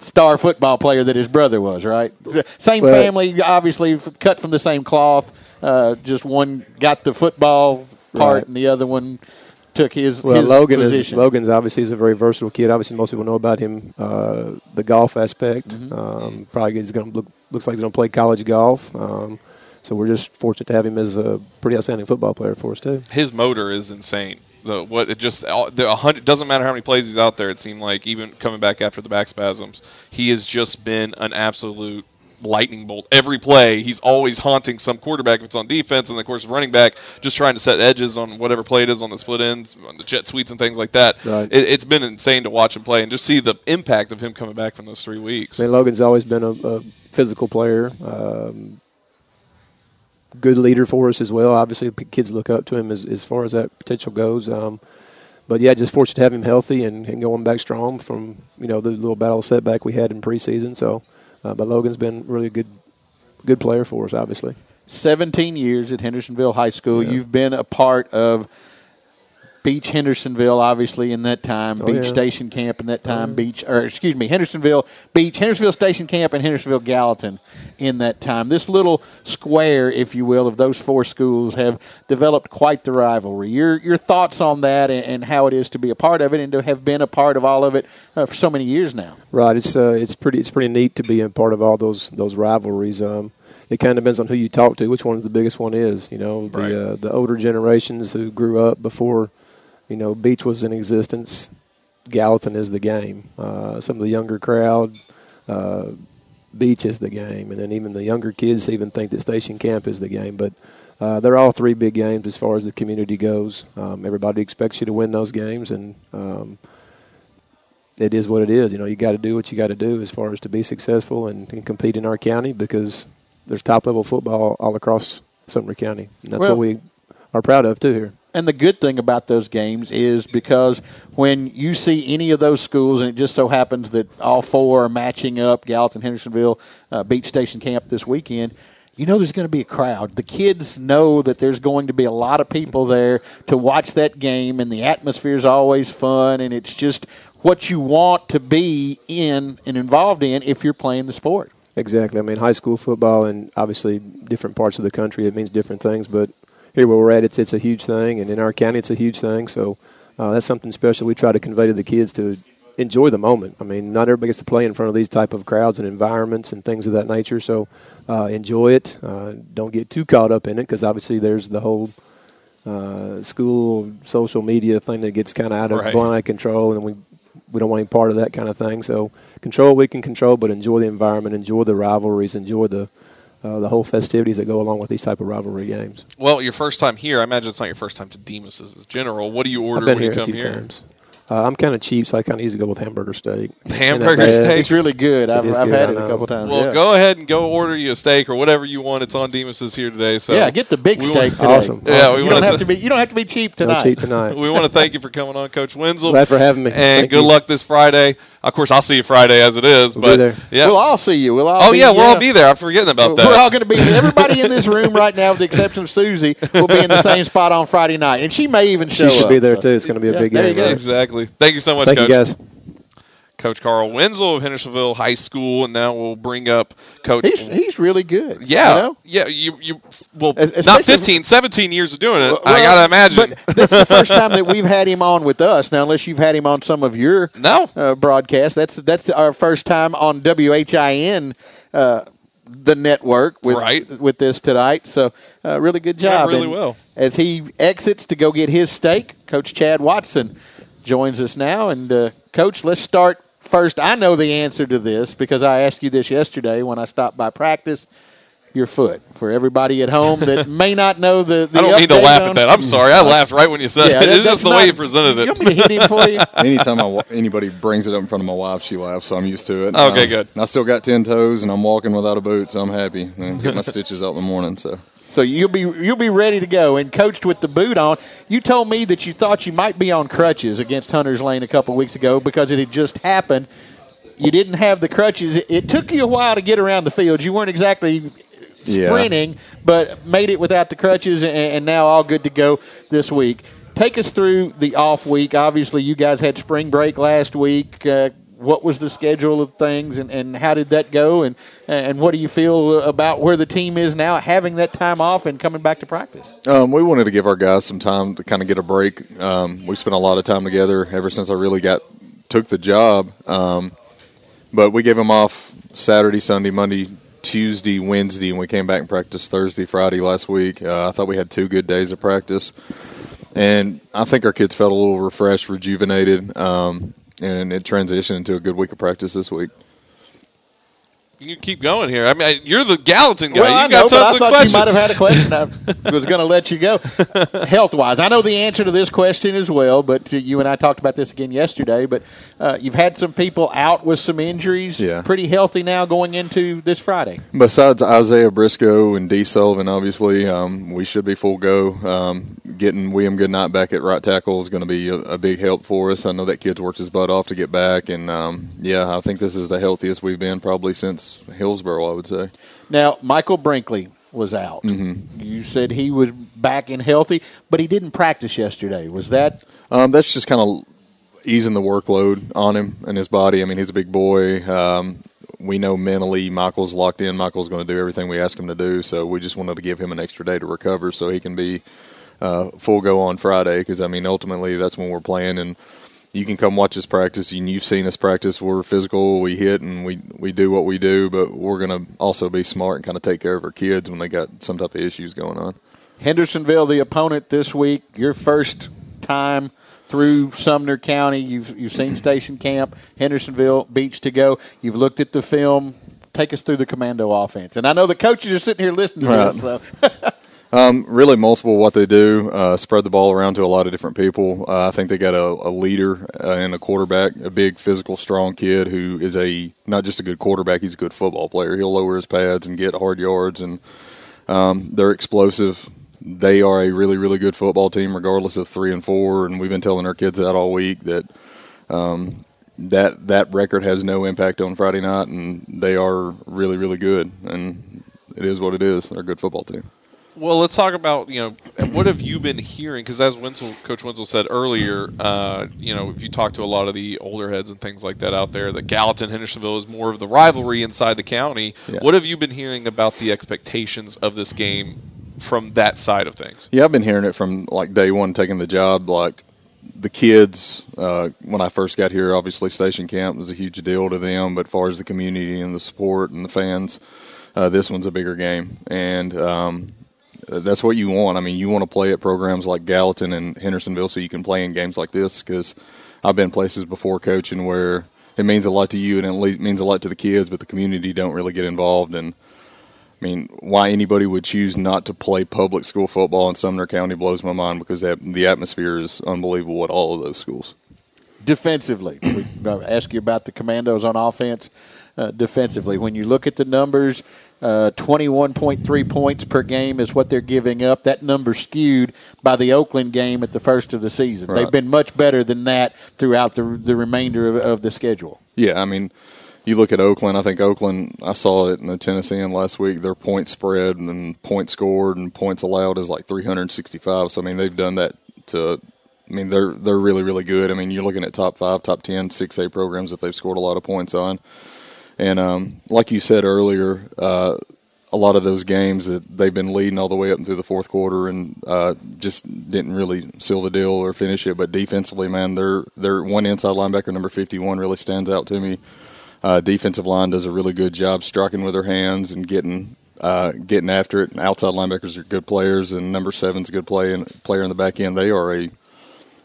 star football player that his brother was, right? Same Well- family, obviously cut from the same cloth. Uh, just one got the football part, Right. and the other one took his. Well, his Logan is. Logan's obviously is a very versatile kid. Obviously, most people know about him uh, the golf aspect. Um, probably he's going to look looks like he's going to play college golf. Um, so we're just fortunate to have him as a pretty outstanding football player for us too. His motor is insane. The what it just the a hundred doesn't matter how many plays he's out there. It seemed like even coming back after the back spasms, he has just been an absolute lightning bolt every play. He's always haunting some quarterback if it's on defense, and of course running back just trying to set edges on whatever play it is on the split ends, on the jet sweeps and things like that. Right. It, it's been insane to watch him play and just see the impact of him coming back from those three weeks. I mean, Logan's always been a, a physical player, um, good leader for us as well. Obviously, kids look up to him as, as far as that potential goes. Um, but yeah, just fortunate to have him healthy and, and going back strong from you know the little battle setback we had in preseason. So, uh, but Logan's been really a good good player for us, obviously. 17 years at Hendersonville High School. You've been a part of Beech Hendersonville, obviously, in that time. Oh, Beech yeah. Station Camp in that time. Beech, or excuse me, Hendersonville Beech, Hendersonville Station Camp, and Hendersonville Gallatin in that time. This little square, if you will, of those four schools have developed quite the rivalry. Your your thoughts on that and, and how it is to be a part of it and to have been a part of all of it uh, for so many years now. Right. It's uh, it's pretty it's pretty neat to be a part of all those those rivalries. Um, it kind of depends on who you talk to, which one of the biggest one is. You know, the Right. uh, the older generations who grew up before, you know, Beech was in existence. Gallatin is the game. Uh, some of the younger crowd, uh, Beech is the game, and then even the younger kids even think that Station Camp is the game. But uh, they're all three big games as far as the community goes. Um, everybody expects you to win those games, and um, it is what it is. You know, you got to do what you got to do as far as to be successful and, and compete in our county because there's top level football all across Sumner County, and that's Well- what we are proud of too here. And the good thing about those games is because when you see any of those schools, and it just so happens that all four are matching up, Gallatin, Hendersonville, uh, Beech Station Camp this weekend, you know there's going to be a crowd. The kids know that there's going to be a lot of people there to watch that game, and the atmosphere is always fun, and it's just what you want to be in and involved in if you're playing the sport. Exactly. I mean, high school football and obviously different parts of the country it means different things, but here where we're at, it's it's a huge thing, and in our county, it's a huge thing. So uh, that's something special. We try to convey to the kids to enjoy the moment. I mean, not everybody gets to play in front of these type of crowds and environments and things of that nature. So uh, enjoy it. Uh, don't get too caught up in it because obviously there's the whole uh, school social media thing that gets kind of out of Right. blind control, and we we don't want any part of that kind of thing. So control what we can control, but enjoy the environment, enjoy the rivalries, enjoy the uh, the whole festivities that go along with these type of rivalry games. Well, your first time here, I imagine it's not your first time to Demos as a general. What do you order I've been when here you a come few here? times. Uh, I'm kind of cheap, so I kind of usually go with hamburger steak. Hamburger Ain't steak. It's really good. I've, I've good, had it a couple times. Well, yeah. go ahead and go order you a steak or whatever you want. It's on Demos's here today. So yeah, get the big steak today. Awesome. Yeah, Awesome. we you don't have to be. You don't have to be cheap tonight. No cheap tonight. We want to thank you for coming on, Coach Wenzel. Glad for having me. And Thank good you. luck this Friday. Of course, I'll see you Friday as it is. We'll but be there. yeah. We'll all see you. We'll all. oh be, yeah, we'll all be there. I'm forgetting about that. We're all going to be. Everybody in this room right now, with the exception of Susie, will be in the same spot on Friday night, and she may even show She should up, be there so. too. It's going to be a Yeah, big there you game. go. right? exactly. Thank you so much, Thank Coach. you, guys. Coach Carl Wenzel of Hendersonville High School, and now we'll bring up Coach. He's he's really good. yeah, you know? yeah. You, you, well, Es- not especially- 15, 17 years of doing it. I gotta imagine. But that's the first time that we've had him on with us. Now, unless you've had him on some of your No. uh, broadcasts, that's that's our first time on WHIN, uh, the network with Right. with this tonight. So, uh, really good Yeah, job. really And well. As he exits to go get his steak, Coach Chad Watson joins us now. And uh, Coach, let's start first. I know the answer to this because I asked you this yesterday when I stopped by practice. Your foot for everybody at home that may not know the. the I don't mean to laugh on- at that. I'm sorry. I laughed right when you said Yeah, it. that- It's just the not- way you presented You it. want me to hit him for you? Anytime I, anybody brings it up in front of my wife, she laughs, so I'm used to it. Okay, Um, good. I still got ten toes, and I'm walking without a boot, so I'm happy. And get my stitches out in the morning. So So you'll be you'll be ready to go and coached with the boot on. You told me that you thought you might be on crutches against Hunter's Lane a couple weeks ago because it had just happened. You didn't have the crutches. It, it took you a while to get around the field. You weren't exactly Yeah. sprinting, but made it without the crutches, and, and now all good to go this week. Take us through the off week. Obviously, you guys had spring break last week. Uh, what was the schedule of things, and, and how did that go? And and what do you feel about where the team is now, having that time off and coming back to practice? um, we wanted to give our guys some time to kind of get a break. Um, we spent a lot of time together ever since I really got took the job. Um, but we gave them off Saturday, Sunday, Monday, Tuesday, Wednesday, and we came back and practiced Thursday, Friday last week. Uh, I thought we had two good days of practice, and I think our kids felt a little refreshed, rejuvenated, um, and it transitioned into a good week of practice this week. You can keep going here. I mean, you're the Gallatin guy. Well, I you got know, but I thought questions. you might have had a question. I was going to let you go. Health wise, I know the answer to this question as well, but you and I talked about this again yesterday. But uh, you've had some people out with some injuries. Yeah. Pretty healthy now going into this Friday. Besides Isaiah Briscoe and D. Sullivan, obviously, um, we should be full go. Um, getting William Goodnight back at right tackle is going to be a, a big help for us. I know that kid's worked his butt off to get back, and um, yeah, I think this is the healthiest we've been probably since Hillsboro. I would say. Now, Michael Brinkley was out. Mm-hmm. You said he was back and healthy, but he didn't practice yesterday. Was that Um, that's just kind of easing the workload on him and his body. I mean, he's a big boy. Um, we know mentally Michael's locked in. Michael's going to do everything we ask him to do. So we just wanted to give him an extra day to recover so he can be uh, full go on Friday. Because I mean, ultimately that's when we're playing, and you can come watch us practice. And you've seen us practice. We're physical. We hit and we we do what we do. But we're going to also be smart and kind of take care of our kids when they got some type of issues going on. Hendersonville, the opponent this week? Your first time through Sumner County. You've you've seen Station Camp, Hendersonville Beech to go. You've looked at the film. Take us through the commando offense. And I know the coaches are sitting here listening to Right. this. So Um, really multiple what they do. Uh, spread the ball around to a lot of different people. Uh, I think they got a, a leader uh, and a quarterback, a big physical, strong kid who is a not just a good quarterback. He's a good football player. He'll lower his pads and get hard yards, and um, they're explosive. They are a really, really good football team, regardless of three and four. And we've been telling our kids that all week that um, that that record has no impact on Friday night, and they are really, really good. And it is what it is. They're a good football team. Well, let's talk about you know what have you been hearing? Because as Wenzel, Coach Wenzel said earlier, uh, you know if you talk to a lot of the older heads and things like that out there, that Gallatin Hendersonville is more of the rivalry inside the county. Yeah. What have you been hearing about the expectations of this game from that side of things? Yeah, I've been hearing it from like day one taking the job. Like the kids, uh, when I first got here, obviously station camp was a huge deal to them. But as far as the community and the support and the fans, uh, this one's a bigger game, and um, that's what you want. I mean, you want to play at programs like Gallatin and Hendersonville, so you can play in games like this. Because I've been places before coaching where it means a lot to you and it means a lot to the kids, but the community don't really get involved and. I mean, why anybody would choose not to play public school football in Sumner County blows my mind because that, the atmosphere is unbelievable at all of those schools. defensively. We ask you about the Commandos on offense. Uh, defensively, when you look at the numbers, uh, 21.3 points per game is what they're giving up. That number skewed by the Oakland game at the first of the season. Right. They've been much better than that throughout the the remainder of, of the schedule. Yeah, I mean you look at Oakland. I think Oakland. I saw it in the Tennessean last week. Their point spread and points scored and points allowed is like 365. So I mean, they've done that to. I mean, they're they're really really good. I mean, you're looking at top five, top 10, 6A programs that they've scored a lot of points on. And um, like you said earlier, uh, a lot of those games that they've been leading all the way up through the fourth quarter and uh, just didn't really seal the deal or finish it. But defensively, man, their their one inside linebacker number 51 really stands out to me. Uh, defensive line does a really good job striking with their hands and getting uh, getting after it. And outside linebackers are good players, and number seven's a good play and player in the back end. They are a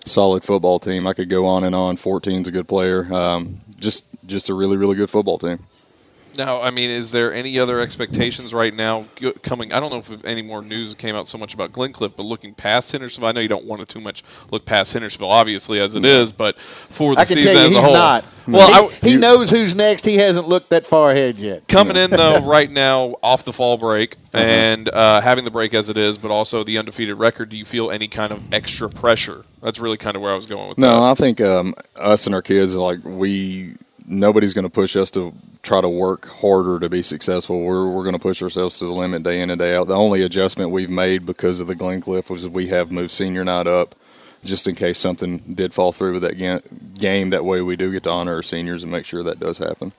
solid football team. I could go on and on. 14's a good player. Um, just just a really really good football team. Now, I mean, is there any other expectations right now coming? I don't know if any more news came out so much about Glencliff, but looking past Hendersonville, I know you don't want to too much look past Hendersonville, obviously as it is, but for the I can season tell you as he's a whole, not. Well, he, I, he knows who's next. He hasn't looked that far ahead yet. Coming in though, right now off the fall break uh-huh. and uh, having the break as it is, but also the undefeated record. Do you feel any kind of extra pressure? That's really kind of where I was going with. That. No, that. I think um, us and our kids like we nobody's going to push us to try to work harder to be successful. We're, we're going to push ourselves to the limit day in and day out. The only adjustment we've made because of the Glencliff was we have moved senior night up just in case something did fall through with that game. That way we do get to honor our seniors and make sure that does happen.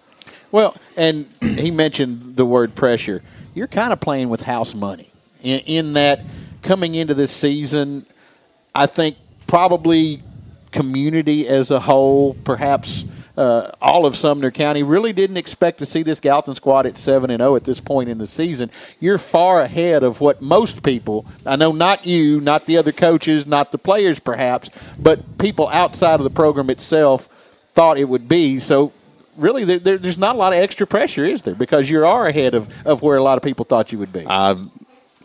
Well, and he mentioned the word pressure. You're kind of playing with house money in, in that coming into this season, I think probably community as a whole, perhaps – uh, all of Sumner County really didn't expect to see this Gallatin squad at seven and zero oh at this point in the season. You're far ahead of what most people. I know not you, not the other coaches, not the players, perhaps, but people outside of the program itself thought it would be. So really there, there, there's not a lot of extra pressure, is there? Because you are ahead of, of where a lot of people thought you would be. I've,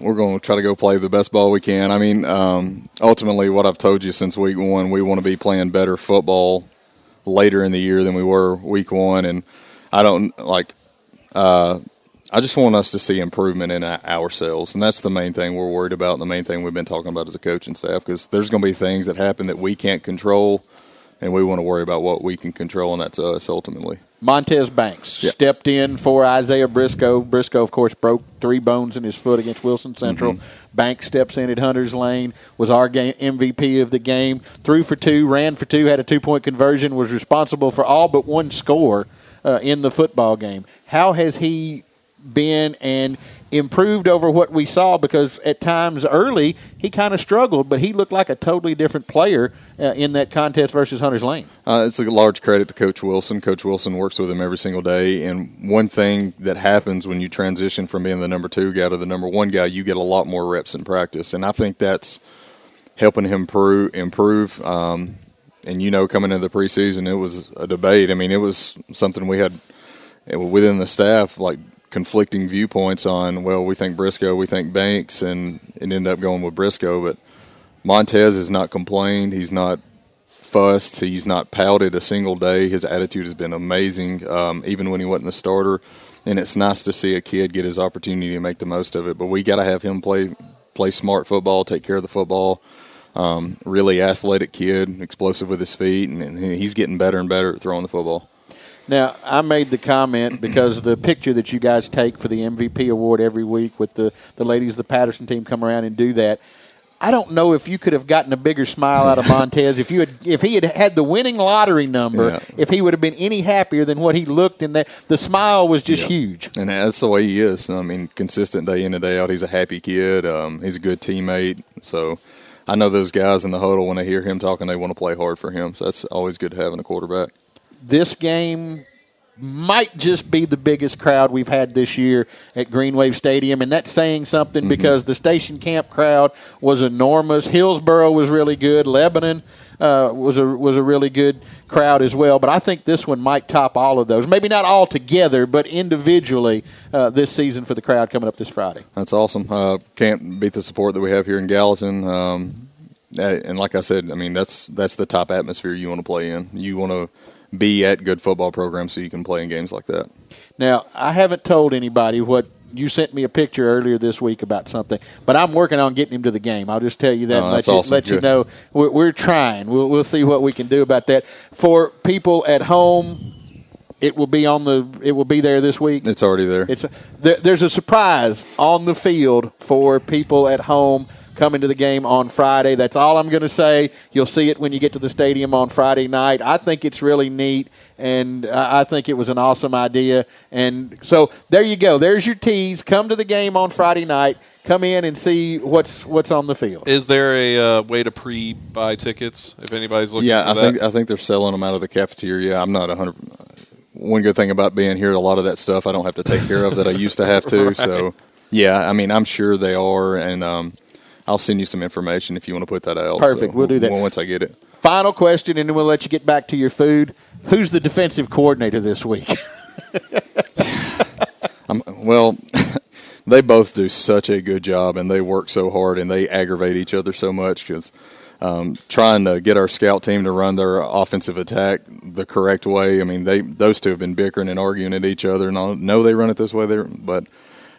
we're going to try to go play the best ball we can. I mean, um, ultimately, what I've told you since week one, we want to be playing better football later in the year than we were week one, and I don't like. Uh, I just want us to see improvement in ourselves, and that's the main thing we're worried about. And the main thing we've been talking about as a coaching staff, because there's going to be things that happen that we can't control, and we want to worry about what we can control, and that's us ultimately. Montez Banks yep. stepped in for Isaiah Briscoe. Briscoe, of course, broke three bones in his foot against Wilson Central. Mm-hmm. Banks steps in at Hunter's Lane, was our game MVP of the game. Threw for two, ran for two, had a two point conversion, was responsible for all but one score uh, in the football game. How has he been, and improved over what we saw because at times early he kind of struggled, but he looked like a totally different player uh, in that contest versus Hunter's Lane. Uh, it's a large credit to Coach Wilson. Coach Wilson works with him every single day, and one thing that happens when you transition from being the number two guy to the number one guy, you get a lot more reps in practice, and I think that's helping him improve. improve. Um, and you know, coming into the preseason, it was a debate. I mean, it was something we had within the staff, like conflicting viewpoints on. Well, we think Briscoe, we think Banks, and and end up going with Briscoe. But Montez has not complained. He's not fussed. He's not pouted a single day. His attitude has been amazing, um, even when he wasn't the starter. And it's nice to see a kid get his opportunity to make the most of it. But we got to have him play play smart football, take care of the football. Um, really athletic kid, explosive with his feet, and, and he's getting better and better at throwing the football. Now, I made the comment because the picture that you guys take for the MVP award every week with the, the ladies of the Patterson team come around and do that. I don't know if you could have gotten a bigger smile out of Montez if you had if he had had the winning lottery number. Yeah. If he would have been any happier than what he looked in that, the smile was just yeah. huge. And that's the way he is. I mean, consistent day in and day out. He's a happy kid. Um, he's a good teammate. So I know those guys in the huddle when they hear him talking, they want to play hard for him. So that's always good having a quarterback this game might just be the biggest crowd we've had this year at Green Wave Stadium, and that's saying something mm-hmm. because the station camp crowd was enormous. Hillsboro was really good. Lebanon uh, was a was a really good crowd as well. But I think this one might top all of those. Maybe not all together, but individually uh, this season for the crowd coming up this Friday. That's awesome. Uh, can't beat the support that we have here in Gallatin. Um, and like I said, I mean that's that's the top atmosphere you want to play in. You want to be at good football programs so you can play in games like that. Now, I haven't told anybody what you sent me a picture earlier this week about something, but I'm working on getting him to the game. I'll just tell you that Oh, and let, you, awesome. let you know we're, we're trying. We'll, we'll see what we can do about that. For people at home, it will be on the. It will be there this week. It's already there. It's a, there, there's a surprise on the field for people at home coming to the game on Friday. That's all I'm going to say. You'll see it when you get to the stadium on Friday night. I think it's really neat, and I I think it was an awesome idea. And so there you go. There's your tease. Come to the game on Friday night. Come in and see what's what's on the field. Is there a uh, way to pre-buy tickets if anybody's looking? yeah, for I that? think I think they're selling them out of the cafeteria. I'm not 100. One good thing about being here, a lot of that stuff I don't have to take care of that I used to have to. So yeah, I mean I'm sure they are, and um, I'll send you some information if you want to put that out. Perfect, So we'll do that. once I get it. Final question, and then we'll let you get back to your food. Who's the defensive coordinator this week? Well, they both do such a good job, and they work so hard, and they aggravate each other so much because um, trying to get our scout team to run their offensive attack the correct way. I mean, they those two have been bickering and arguing at each other, and I know they run it this way. There, but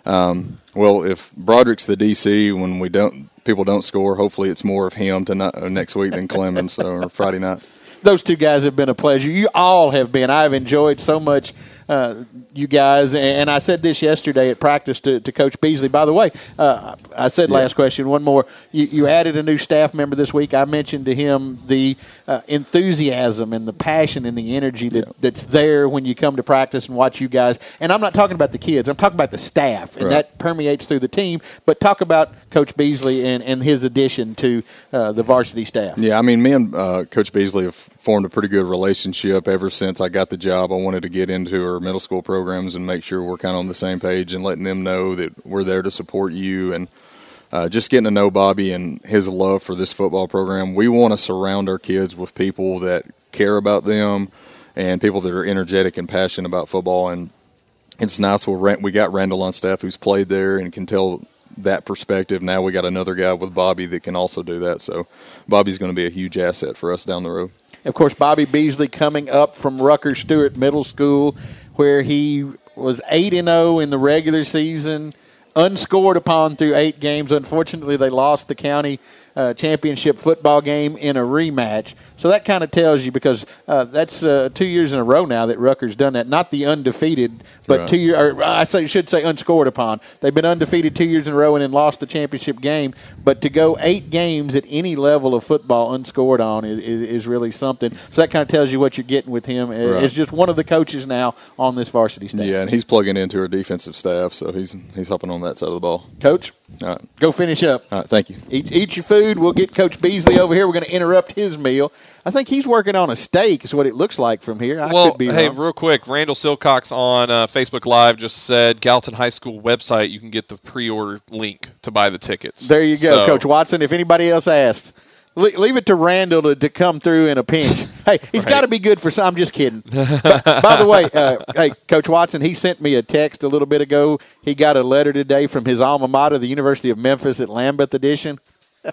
um, well, if Broderick's the DC when we don't people don't score, hopefully it's more of him tonight uh, next week than Clemens or Friday night. those two guys have been a pleasure. You all have been. I've enjoyed so much uh, you guys. And I said this yesterday at practice to, to Coach Beasley. By the way, uh, I said last question, one more. You, you added a new staff member this week. I mentioned to him the uh, enthusiasm and the passion and the energy that, that's there when you come to practice and watch you guys. And I'm not talking about the kids, I'm talking about the staff. And Right. that permeates through the team. But talk about Coach Beasley and, and his addition to uh, the varsity staff. Yeah, I mean, me and uh, Coach Beasley have formed a pretty good relationship ever since I got the job. I wanted to get into our middle school programs and make sure we're kind of on the same page and letting them know that we're there to support you and uh, just getting to know Bobby and his love for this football program. We want to surround our kids with people that care about them and people that are energetic and passionate about football. And it's nice. We're, we got Randall on staff who's played there and can tell that perspective. Now we got another guy with Bobby that can also do that. So Bobby's going to be a huge asset for us down the road. Of course, Bobby Beasley coming up from Rucker Stewart Middle School, where he was 8 and 0 in the regular season, unscored upon through eight games. Unfortunately, they lost the county uh, championship football game in a rematch. So that kind of tells you because uh, that's uh, two years in a row now that Rutgers done that. Not the undefeated, but Right. two year. Or I say should say unscored upon. They've been undefeated two years in a row and then lost the championship game. But to go eight games at any level of football unscored on is, is, really something. So that kind of tells you what you're getting with him. Right. It's just one of the coaches now on this varsity staff. Yeah, and he's plugging into our defensive staff, so he's he's hopping on that side of the ball. Coach, right, go finish up. all right thank you. Eat, eat your food. We'll get Coach Beasley over here. We're going to interrupt his meal. I think he's working on a steak. Is what it looks like from here. I well, could be hey, wrong. real quick, Randall Silcox on uh, Facebook Live just said Gallatin High School website. You can get the pre-order link to buy the tickets. There you go, So- Coach Watson. If anybody else asks, le- leave it to Randall to, to come through in a pinch. hey, he's got to be good for some. I'm just kidding. By, by the way, uh, hey, Coach Watson, he sent me a text a little bit ago. He got a letter today from his alma mater, the University of Memphis at Lambuth Edition.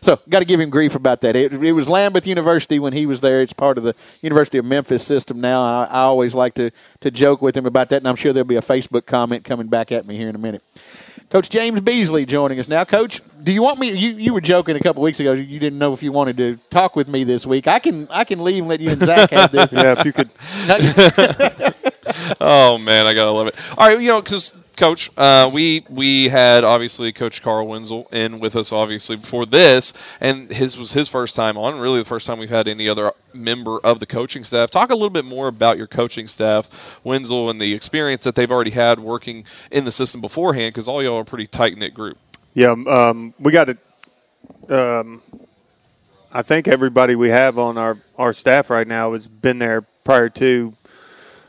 So, got to give him grief about that. It, it was Lambuth University when he was there. It's part of the University of Memphis system now. I, I always like to, to joke with him about that, and I'm sure there'll be a Facebook comment coming back at me here in a minute. Coach James Beasley joining us now. Coach, do you want me? You, you were joking a couple weeks ago. You didn't know if you wanted to talk with me this week. I can I can leave and let you and Zach have this. Yeah, if you could. Oh man, I gotta love it. All right, you know, because Coach, uh, we we had obviously Coach Carl Wenzel in with us obviously before this, and his was his first time on. Really, the first time we've had any other member of the coaching staff. Talk a little bit more about your coaching staff, Wenzel, and the experience that they've already had working in the system beforehand. Because all y'all are a pretty tight knit group. Yeah, um, we got to. Um, I think everybody we have on our, our staff right now has been there prior to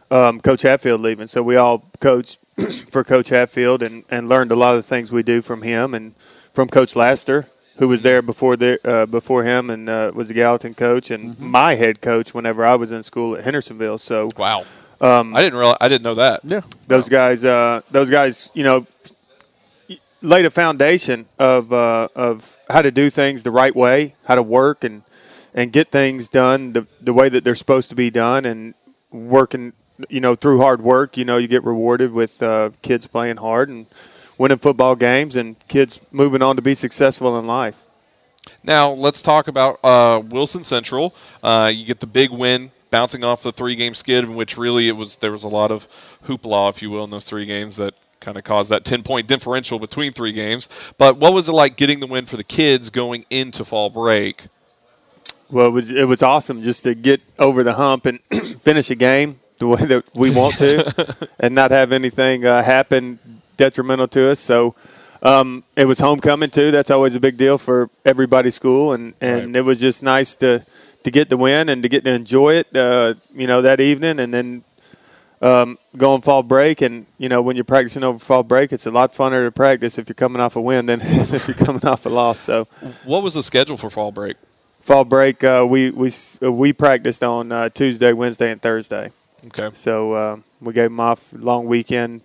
um, Coach Hatfield leaving. So we all coached for Coach Hatfield and, and learned a lot of the things we do from him and from Coach Laster, who was there before the, uh, before him and uh, was the Gallatin coach and my head coach whenever I was in school at Hendersonville. So Wow. I didn't realize. I didn't know that. Yeah. those guys, uh, those guys, you know, laid a foundation of uh, of how to do things the right way, how to work and and get things done the the way that they're supposed to be done, and working. You know, through hard work, you know, you get rewarded with uh, kids playing hard and winning football games, and kids moving on to be successful in life. Now let's talk about uh, Wilson Central. Uh, you get the big win, bouncing off the three-game skid, in which really it was there was a lot of hoopla, if you will, in those three games that kind of caused that 10-point differential between three games. But what was it like getting the win for the kids going into fall break? Well, it was it was awesome just to get over the hump and finish a game the way that we want to, and not have anything uh, happen detrimental to us. So um, it was homecoming too. That's always a big deal for everybody's school, and, and Right. it was just nice to to get the win and to get to enjoy it. Uh, you know that evening, and then um, go on fall break. And you know when you're practicing over fall break, it's a lot funner to practice if you're coming off a win than if you're coming off a loss. So What was the schedule for fall break? fall break, uh, we we we practiced on uh, Tuesday, Wednesday, and Thursday. Okay. So uh, we gave them off long weekend,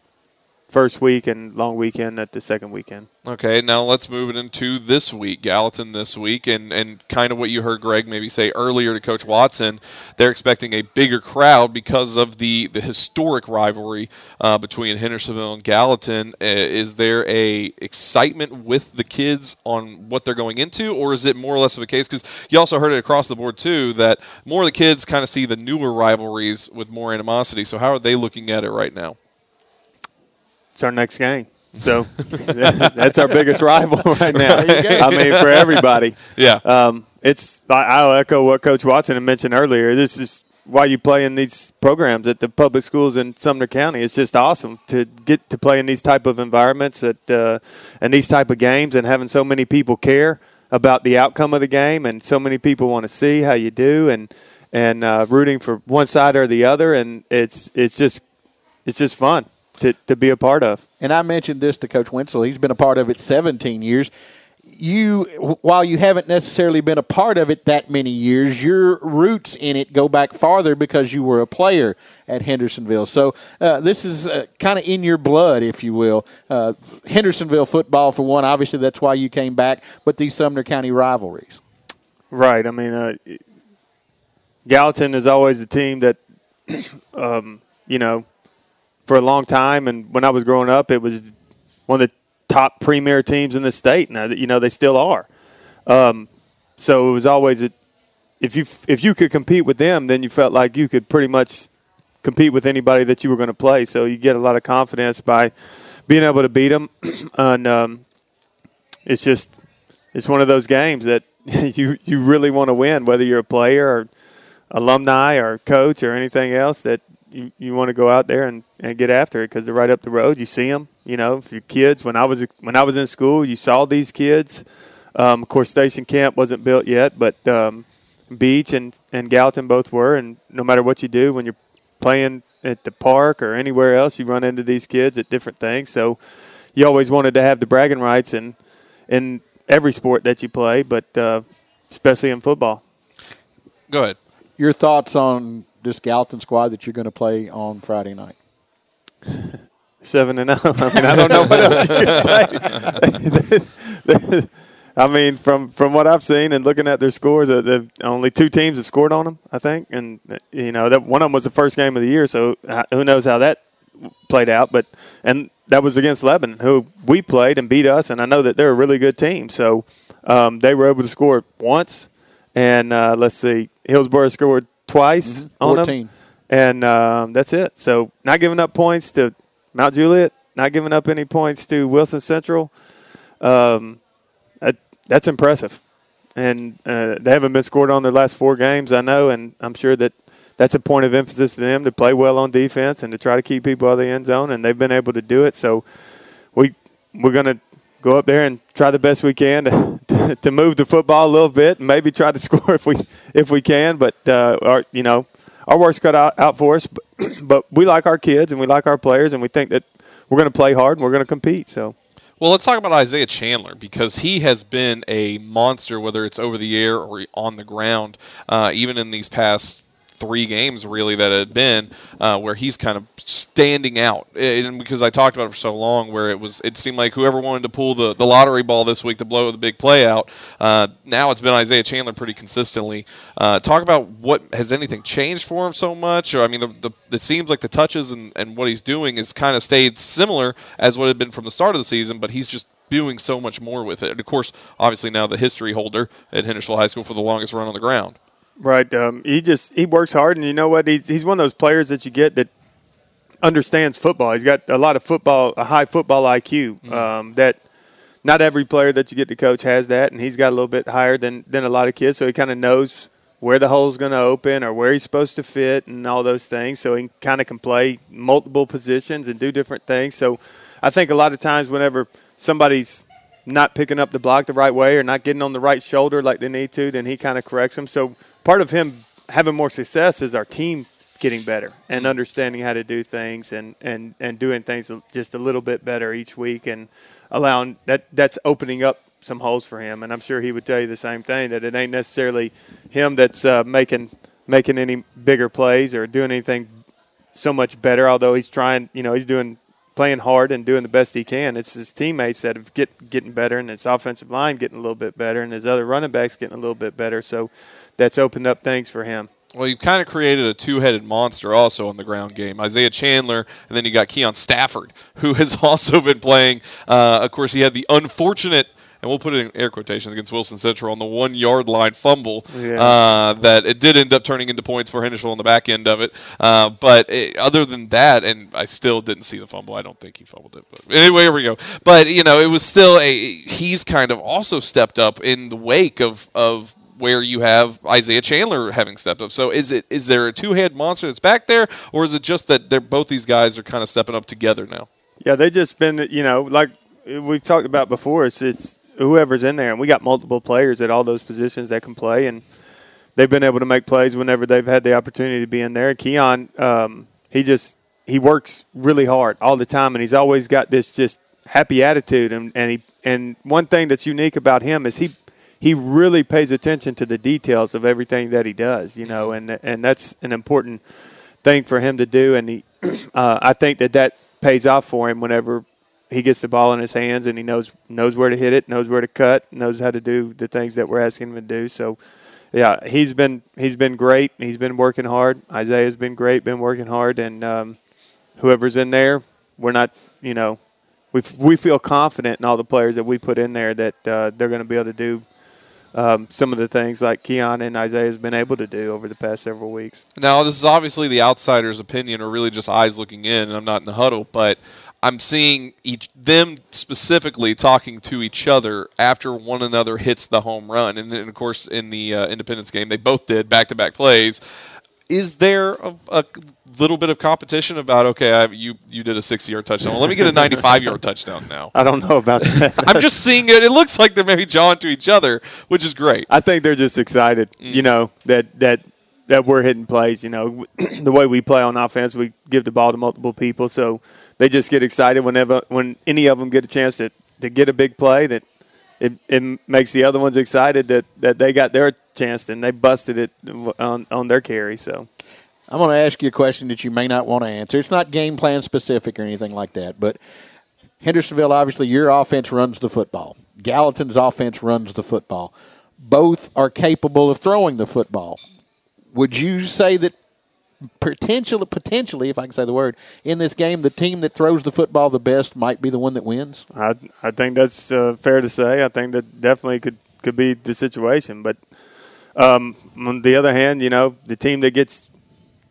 first week, and long weekend at the second weekend. Okay, now let's move it into this week, Gallatin this week, and, and kind of what you heard Greg maybe say earlier to Coach Watson. They're expecting a bigger crowd because of the, the historic rivalry uh, between Hendersonville and Gallatin. Uh, is there a excitement with the kids on what they're going into, or is it more or less of a case? Because you also heard it across the board too that more of the kids kind of see the newer rivalries with more animosity. So how are they looking at it right now? It's our next game. So that's our biggest rival right now. I mean, for everybody. Yeah. Um, it's I- I'll echo what Coach Watson had mentioned earlier. This is why you play in these programs at the public schools in Sumner County. It's just awesome to get to play in these type of environments at uh, and these type of games, and having so many people care about the outcome of the game, and so many people want to see how you do, and and uh, rooting for one side or the other, and it's it's just it's just fun to to be a part of. and I mentioned this to Coach Wenzel. He's been a part of it 17 years. You, while you haven't necessarily been a part of it that many years, your roots in it go back farther because you were a player at Hendersonville. So uh, this is uh, kind of in your blood, if you will. Uh, Hendersonville football, for one, obviously that's why you came back. But these Sumner County rivalries. Right. I mean, uh, Gallatin is always the team that, um, you know, for a long time, and when I was growing up, it was one of the top premier teams in the state. Now, you know, they still are. Um, so it was always a, if you if you could compete with them, then you felt like you could pretty much compete with anybody that you were going to play. So you get a lot of confidence by being able to beat them, and um, it's just it's one of those games that you you really want to win, whether you're a player or alumni or coach or anything else. That you, you want to go out there and, and get after it because they're right up the road. You see them, you know. If your kids, when I was when I was in school, you saw these kids. Um, of course, Station Camp wasn't built yet, but um, Beech and and Gallatin both were. And no matter what you do, when you're playing at the park or anywhere else, you run into these kids at different things. So you always wanted to have the bragging rights in in every sport that you play, but uh, especially in football. Go ahead. Your thoughts on this Gallatin squad that you're going to play on Friday night? Seven and zero. I mean, I don't know what else you can say. I mean, from from what I've seen and looking at their scores, uh, only two teams have scored on them, I think, and you know that one of them was the first game of the year, so uh, who knows how that played out. But and that was against Lebanon, who we played and beat us, and I know that they're a really good team. So um, they were able to score once, and uh, let's see, Hillsboro scored twice on them 14. and um, that's it. So not giving up points to Mount Juliet, not giving up any points to Wilson Central. Um, that, that's impressive, and uh, they haven't been scored on their last four games. I know, and I'm sure that that's a point of emphasis to them to play well on defense and to try to keep people out of the end zone, and they've been able to do it. So we we're gonna go up there and try the best we can to, to move the football a little bit and maybe try to score if we if we can. But uh, our you know our work's cut out, out for us. But, but we like our kids and we like our players and we think that we're going to play hard and we're going to compete. So Well, let's talk about Isaiah Chandler because he has been a monster, whether it's over the air or on the ground, uh, even in these past three games really that it had been uh, where he's kind of standing out. And because I talked about it for so long, where it was, it seemed like whoever wanted to pull the, the lottery ball this week to blow the big play out. Uh, now it's been Isaiah Chandler pretty consistently. Uh, talk about what has anything changed for him so much, or I mean, the, the it seems like the touches and, and what he's doing has kind of stayed similar as what had been from the start of the season, but he's just doing so much more with it. And of course, obviously now the history holder at Hendersonville High School for the longest run on the ground. Right. Um, he just he works hard, and you know what? He's he's one of those players that you get that understands football. He's got a lot of football, a high football IQ. Mm-hmm. Um, that not every player that you get to coach has that, and he's got a little bit higher than than a lot of kids. So he kind of knows where the hole's going to open or where he's supposed to fit and all those things. So he kind of can play multiple positions and do different things. So I think a lot of times whenever somebody's not picking up the block the right way or not getting on the right shoulder like they need to, then he kind of corrects them. So part of him having more success is our team getting better and understanding how to do things and, and, and doing things just a little bit better each week and allowing that that's opening up some holes for him. And I'm sure he would tell you the same thing that it ain't necessarily him that's uh, making making any bigger plays or doing anything so much better. Although he's trying, you know, he's doing playing hard and doing the best he can. It's his teammates that have get getting better, and his offensive line getting a little bit better, and his other running backs getting a little bit better. So that's opened up things for him. Well, you've kind of created a two-headed monster also on the ground game. Isaiah Chandler, and then you got Keon Stafford, who has also been playing. Uh, of course, he had the unfortunate – and we'll put it in air quotations against Wilson Central on the one yard line fumble yeah. uh, that it did end up turning into points for Hendersonville on the back end of it. Uh, but it, other than that, and I still didn't see the fumble. I don't think he fumbled it. But anyway, here we go. But you know, it was still a he's kind of also stepped up in the wake of of where you have Isaiah Chandler having stepped up. So is it is there a two head monster that's back there, or is it just that they're both these guys are kind of stepping up together now? Yeah, they just been you know like we've talked about before. It's it's whoever's in there, and we got multiple players at all those positions that can play, and they've been able to make plays whenever they've had the opportunity to be in there. Keon, um, he just he works really hard all the time, and he's always got this just happy attitude, and, and he and one thing that's unique about him is he he really pays attention to the details of everything that he does, you know, and and that's an important thing for him to do, and he uh, I think that that pays off for him whenever he gets the ball in his hands and he knows knows where to hit it, knows where to cut, knows how to do the things that we're asking him to do. So, yeah, he's been he's been great. He's been working hard. Isaiah's been great, been working hard, and um, whoever's in there, we're not you know we we feel confident in all the players that we put in there that uh, they're going to be able to do. Um, some of the things like Keon and Isaiah has been able to do over the past several weeks. Now, this is obviously the outsider's opinion, or really just eyes looking in. I'm not in the huddle, but I'm seeing each them specifically talking to each other after one another hits the home run, and, and of course in the uh, Independence game they both did back to back plays. Is there a, a, little bit of competition about okay, I, you you did a 60 yard touchdown. Well, let me get a 95 yard touchdown now. I don't know about that. I'm just seeing it. It looks like they're maybe jawing to each other, which is great. I think they're just excited. Mm. You know that that that we're hitting plays. You know the way we play on offense, we give the ball to multiple people, so they just get excited whenever when any of them get a chance to, to get a big play that it, it makes the other ones excited that, that they got their chance and they busted it on, on their carry. So I'm going to ask you a question that you may not want to answer. It's not game plan specific or anything like that, but Hendersonville, obviously, your offense runs the football. Gallatin's offense runs the football. Both are capable of throwing the football. Would you say that potentially, potentially, if I can say the word, in this game, the team that throws the football the best might be the one that wins? I, I think that's uh, fair to say. I think that definitely could, could be the situation. But um, on the other hand, you know, the team that gets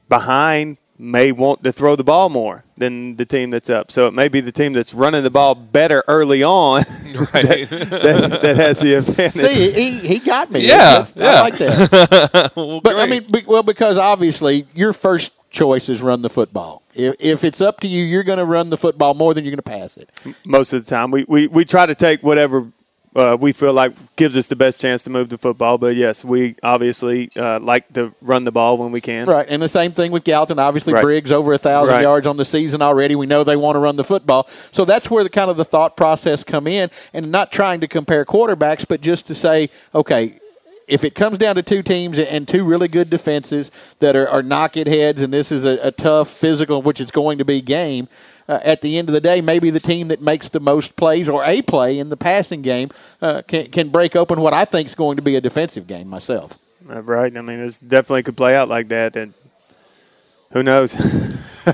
behind may want to throw the ball more than the team that's up. So it may be the team that's running the ball better early on right. that, that, that, has the advantage. See, he, he got me. Yeah, yeah. I like that. well, but great. I mean, well, because obviously your first choice is run the football. If, if it's up to you, you're going to run the football more than you're going to pass it. Most of the time, we, we, we try to take whatever uh, we feel like gives us the best chance to move the football. But yes, we obviously uh, like to run the ball when we can. Right, and the same thing with Gallatin. Obviously, right. Briggs over a thousand right. yards on the season already. We know they want to run the football, so that's where the kind of the thought process come in, and not trying to compare quarterbacks, but just to say, okay, if it comes down to two teams and two really good defenses that are, are knock it heads, and this is a, a tough physical, which it's going to be game. Uh, at the end of the day, maybe the team that makes the most plays or a play in the passing game uh, can, can break open what I think is going to be a defensive game myself. Uh, right. I mean, it definitely could play out like that, and who knows?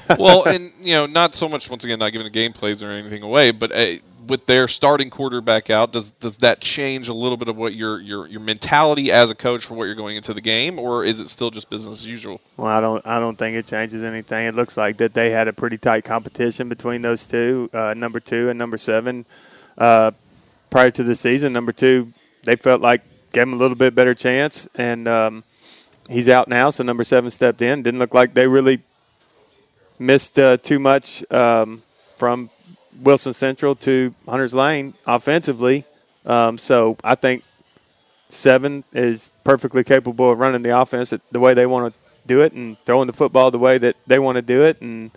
well, and you know, not so much once again not giving the game plays or anything away, but uh, with their starting quarterback out, does does that change a little bit of what your your your mentality as a coach for what you're going into the game, or is it still just business as usual? Well, I don't I don't think it changes anything. It looks like that they had a pretty tight competition between those two, uh, number two and number seven, uh, prior to the season. Number two, they felt like gave him a little bit better chance, and um, he's out now. So number seven stepped in. Didn't look like they really missed uh, too much um, from Wilson Central to Hunters Lane offensively. Um, so I think seven is perfectly capable of running the offense the way they want to do it and throwing the football the way that they want to do it. And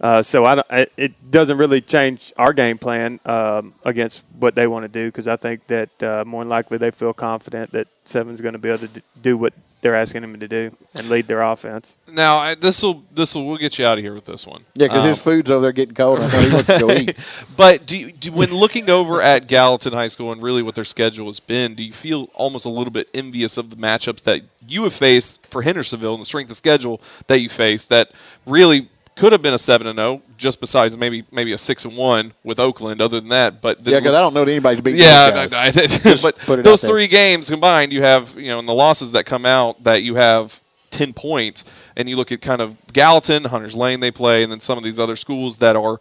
uh, so I don't, it doesn't really change our game plan um, against what they want to do because I think that uh, more than likely they feel confident that seven's going to be able to do what they're asking him to do and lead their offense. Now this will this will we'll get you out of here with this one. Yeah, because um, his food's over there getting cold. I know he wants to go eat. But do, you, do when looking over at Gallatin High School and really what their schedule has been, do you feel almost a little bit envious of the matchups that you have faced for Hendersonville and the strength of schedule that you face that really could have been a seven and zero, oh, just besides maybe maybe a six and one with Oakland. Other than that, but yeah, because I don't know that anybody's beating. Yeah, I, I, but those three games combined, you have you know, in the losses that come out, that you have ten points, and you look at kind of Gallatin, Hunters Lane they play, and then some of these other schools that are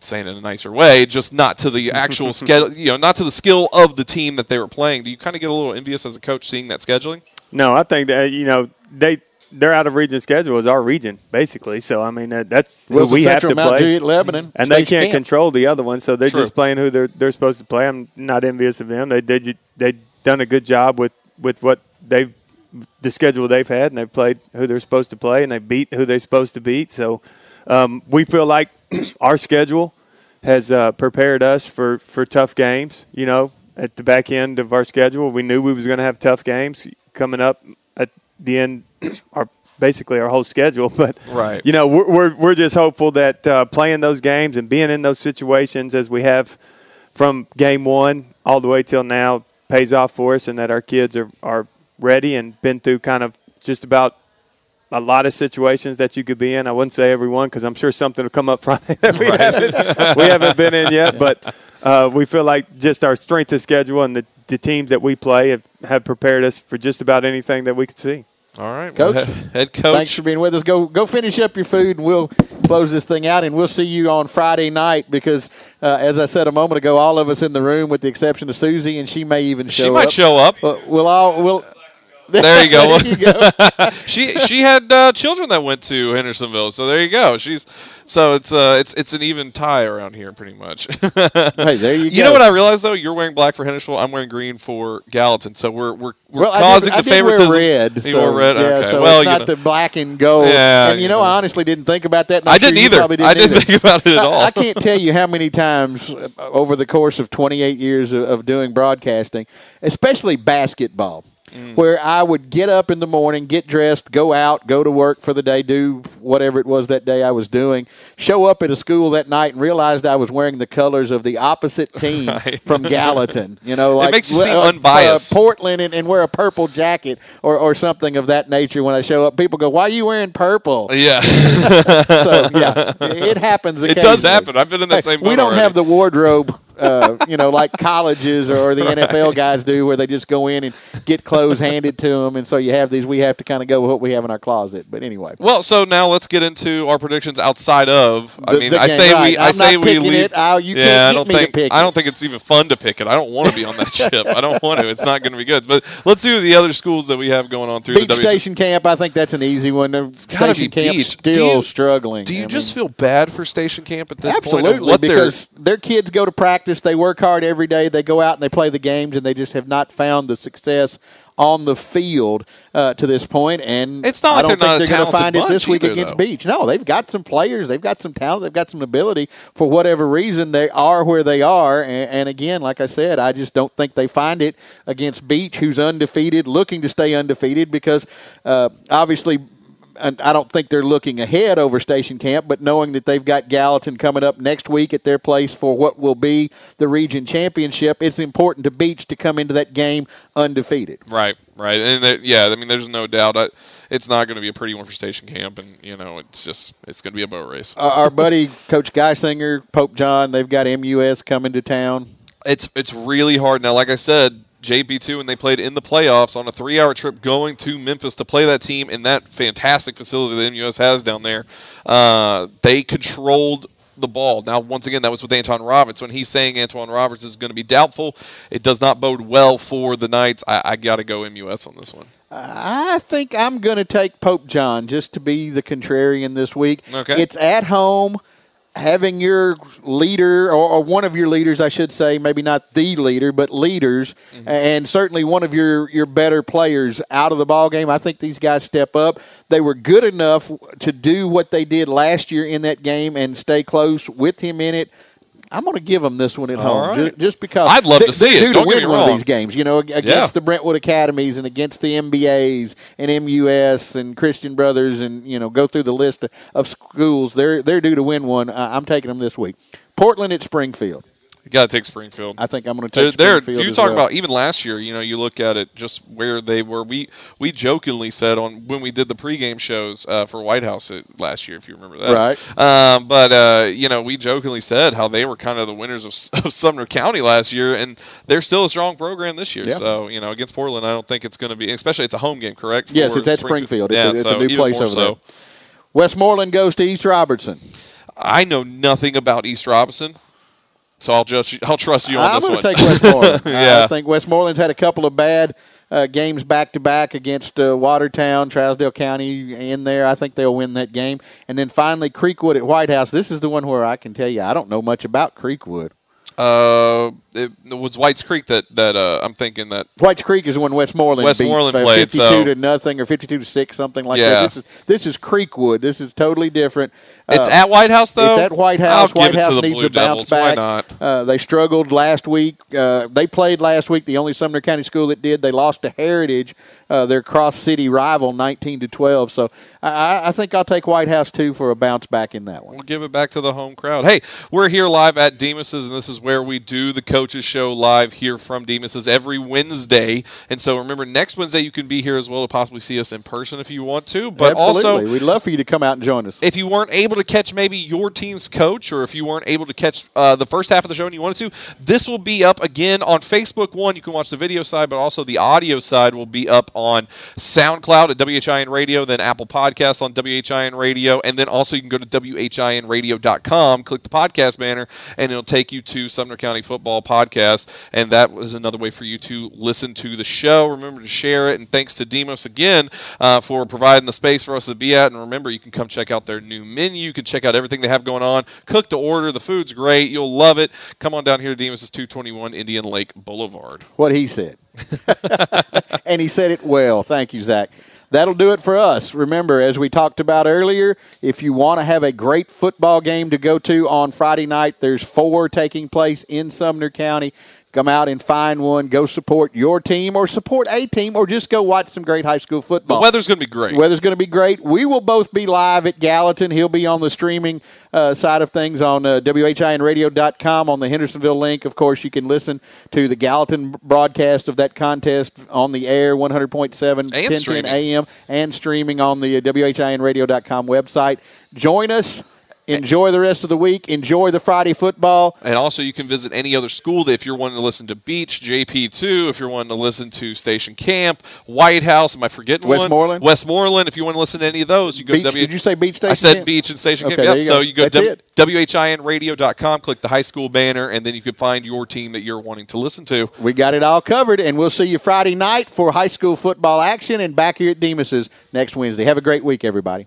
saying in a nicer way, just not to the actual schedule, you know, not to the skill of the team that they were playing. Do you kind of get a little envious as a coach seeing that scheduling? No, I think that you know they they're out of region schedule is our region basically. So I mean that's who we Central, have to Mount play, Juliet, Lebanon, and they can't control the other one. So they're True. just playing who they're they're supposed to play. I'm not envious of them. They did they done a good job with with what they've the schedule they've had, and they've played who they're supposed to play, and they beat who they're supposed to beat. So um, we feel like our schedule has uh, prepared us for for tough games. You know, at the back end of our schedule, we knew we was going to have tough games coming up at the end. Our basically our whole schedule. But right. you know, we're we're, we're just hopeful that uh, playing those games and being in those situations as we have from game one all the way till now pays off for us, and that our kids are are ready and been through kind of just about a lot of situations that you could be in. I wouldn't say everyone because I'm sure something will come up Friday that we, right. haven't, we haven't been in yet. But uh, we feel like just our strength of schedule and the, the teams that we play have, have prepared us for just about anything that we could see. All right, coach. Well, head coach. Thanks for being with us. Go go finish up your food, and we'll close this thing out. And we'll see you on Friday night because, uh, as I said a moment ago, all of us in the room, with the exception of Susie, and she may even show up. she up. might show up. Uh, we'll all we'll. There you go. there you go. she she had uh, children that went to Hendersonville, so there you go. She's so it's uh it's it's an even tie around here, pretty much. hey, there you go. You know what I realized though? You're wearing black for Hendersonville. I'm wearing green for Gallatin. So we're we're, we're well, causing I did, the favoritism. red. You so, red. Yeah, okay. so well, it's not know. the black and gold. Yeah, and you, you know, know, I honestly didn't think about that. I didn't sure either. Didn't I didn't either. think about it at all. I, I can't tell you how many times uh, over the course of 28 years of, of doing broadcasting, especially basketball mm. where I would get up in the morning, get dressed, go out, go to work for the day, do whatever it was that day I was doing, show up at a school that night and realized I was wearing the colors of the opposite team right. from Gallatin. You know, like it makes you seem uh, unbiased. Uh, Portland and, and, wear a purple jacket or, or something of that nature when I show up. People go, Why are you wearing purple? Yeah. so, yeah, it happens It does happen. I've been in that same We don't already. have the wardrobe uh, you know, like colleges or the NFL guys do, where they just go in and get clothes handed to them, and so you have these. We have to kind of go with what we have in our closet. But anyway, well, so now let's get into our predictions outside of. The, I mean, I say right. we, I I'm say we leave. It. Oh, you yeah, I don't think I don't think it's even fun to pick it. I don't want to be on that ship. I don't want to. It's not going to be good. But let's do the other schools that we have going on through Beech the Station Camp. I think that's an easy one. Station Camp still you, struggling. Do you I just mean, feel bad for Station Camp at this absolutely, point? Absolutely, because their kids go to practice practice, they work hard every day, they go out and they play the games, and they just have not found the success on the field uh, to this point. and It's not I don't they're think they're going to find it this week either, against though. Beech. No, they've got some players, they've got some talent, they've got some ability. For whatever reason, they are where they are, and, and again, like I said, I just don't think they find it against Beech, who's undefeated, looking to stay undefeated because uh, obviously I don't think they're looking ahead over Station Camp, but knowing that they've got Gallatin coming up next week at their place for what will be the region championship, it's important to Beech to come into that game undefeated. Right, right, and that, yeah, I mean, there's no doubt that it's not going to be a pretty one for Station Camp, and you know, it's just it's going to be a boat race. Uh, our buddy Coach Geisinger, Pope John, they've got MUS coming to town. It's it's really hard now. Like I said, JP2 and they played in the playoffs on a three-hour trip going to Memphis to play that team in that fantastic facility that MUS has down there. Uh, they controlled the ball. Now, once again, that was with Anton Roberts. When he's saying Antoine Roberts is going to be doubtful, it does not bode well for the Knights. I, I got to go MUS on this one. I think I'm going to take Pope John just to be the contrarian this week. Okay. It's at home. Having your leader, or, one of your leaders, I should say, maybe not the leader, but leaders, mm-hmm. and certainly one of your, your better players out of the ball game. I think these guys step up. They were good enough to do what they did last year in that game and stay close with him in it. I'm going to give them this one at All home, right. ju- just because I'd love they- to see it. due Don't win one of these games. You know, against Yeah. the Brentwood Academies and against the MBAs and MUS and Christian Brothers and you know go through the list of, schools. They're they're due to win one. I'm taking them this week. Portland at Springfield. You got to take Springfield. I think I'm going to take Springfield. you talk well. about even last year. You know, you look at it just where they were. We we jokingly said on when we did the pregame shows uh, for White House it, last year, if you remember that. Right. Um, but uh, you know, we jokingly said how they were kind of the winners of, of Sumner County last year, and they're still a strong program this year. Yeah. So you know, against Portland, I don't think it's going to be. Especially it's a home game, correct? Yes, it's at Springfield, at Yeah, the so new place over so. there. Westmoreland goes to East Robertson. I know nothing about East Robertson, so I'll just I'll trust you on I'm this going to take Westmoreland. Yeah. I think Westmoreland's had a couple of bad uh, games back to back against uh, Watertown, Trousdale County in there. I think they'll win that game. And then finally, Creekwood at White House. This is the one where I can tell you I don't know much about Creekwood. Uh, it, it was White's Creek that that uh, I'm thinking that White's Creek is when Westmoreland, Westmoreland beat played, 52 so- to nothing or 52 to 6, something like Yeah. that. This is, this is Creekwood. This is totally different. it's Uh, at White House though. It's at White I'll House. White House needs Blue a bounce Devils. Back. Uh, they struggled last week. Uh, they played last week. The only Sumner County school that did. They lost to Heritage, uh, their cross city rival, nineteen to twelve. So I, I think I'll take White House too for a bounce back in that one. We'll give it back to the home crowd. Hey, we're here live at Demos's, and this is where we do the coaches show live here from Demos's every Wednesday. And so remember, next Wednesday you can be here as well to possibly see us in person if you want to. But Absolutely, also, we'd love for you to come out and join us. if you weren't able to catch maybe your team's coach or if you weren't able to catch uh, the first half of the show and you wanted to, this will be up again on Facebook. One, you can watch the video side, but also the audio side will be up on SoundCloud at WHIN Radio, then Apple Podcasts on WHIN Radio, and then also you can go to WHINradio.com, click the podcast banner, and it'll take you to Sumner County Football Podcast. And that was another way for you to listen to the show. Remember to share it. And thanks to Demos again uh, for providing the space for us to be at. And remember, you can come check out their new menu. You can check out everything they have going on. Cook to order. The food's great. You'll love it. Come on down here to Demos' 221 Indian Lake Boulevard. what he said. and he said it well. Thank you, Zach. That'll do it for us. Remember, as we talked about earlier, if you want to have a great football game to go to on Friday night, there's four taking place in Sumner County. Come out and find one. Go support your team or support a team or just go watch some great high school The football. weather's going to be great. Weather's going to be great. We will both be live at Gallatin. He'll be on the streaming uh, side of things on uh, WHINradio.com on the Hendersonville link. Of course, you can listen to the Gallatin broadcast of that contest on the air, 100.7, 1010 streaming. AM, and streaming on the WHINradio.com website. Join us. Enjoy the rest of the week. Enjoy the Friday football. And also, you can visit any other school that if you're wanting to listen to Beech, JP2, if you're wanting to listen to Station Camp, White House, am I forgetting Westmoreland? one? Westmoreland. If you want to listen to any of those, you go Beech, to W. did you say Beech Station? I said Camp? Beech and Station Okay, Camp. Yep. you So go. you go That's it. WHINradio.com, click the high school banner, and then you can find your team that you're wanting to listen to. We got it all covered, and we'll see you Friday night for high school football action and back here at Demos's next Wednesday. Have a great week, everybody.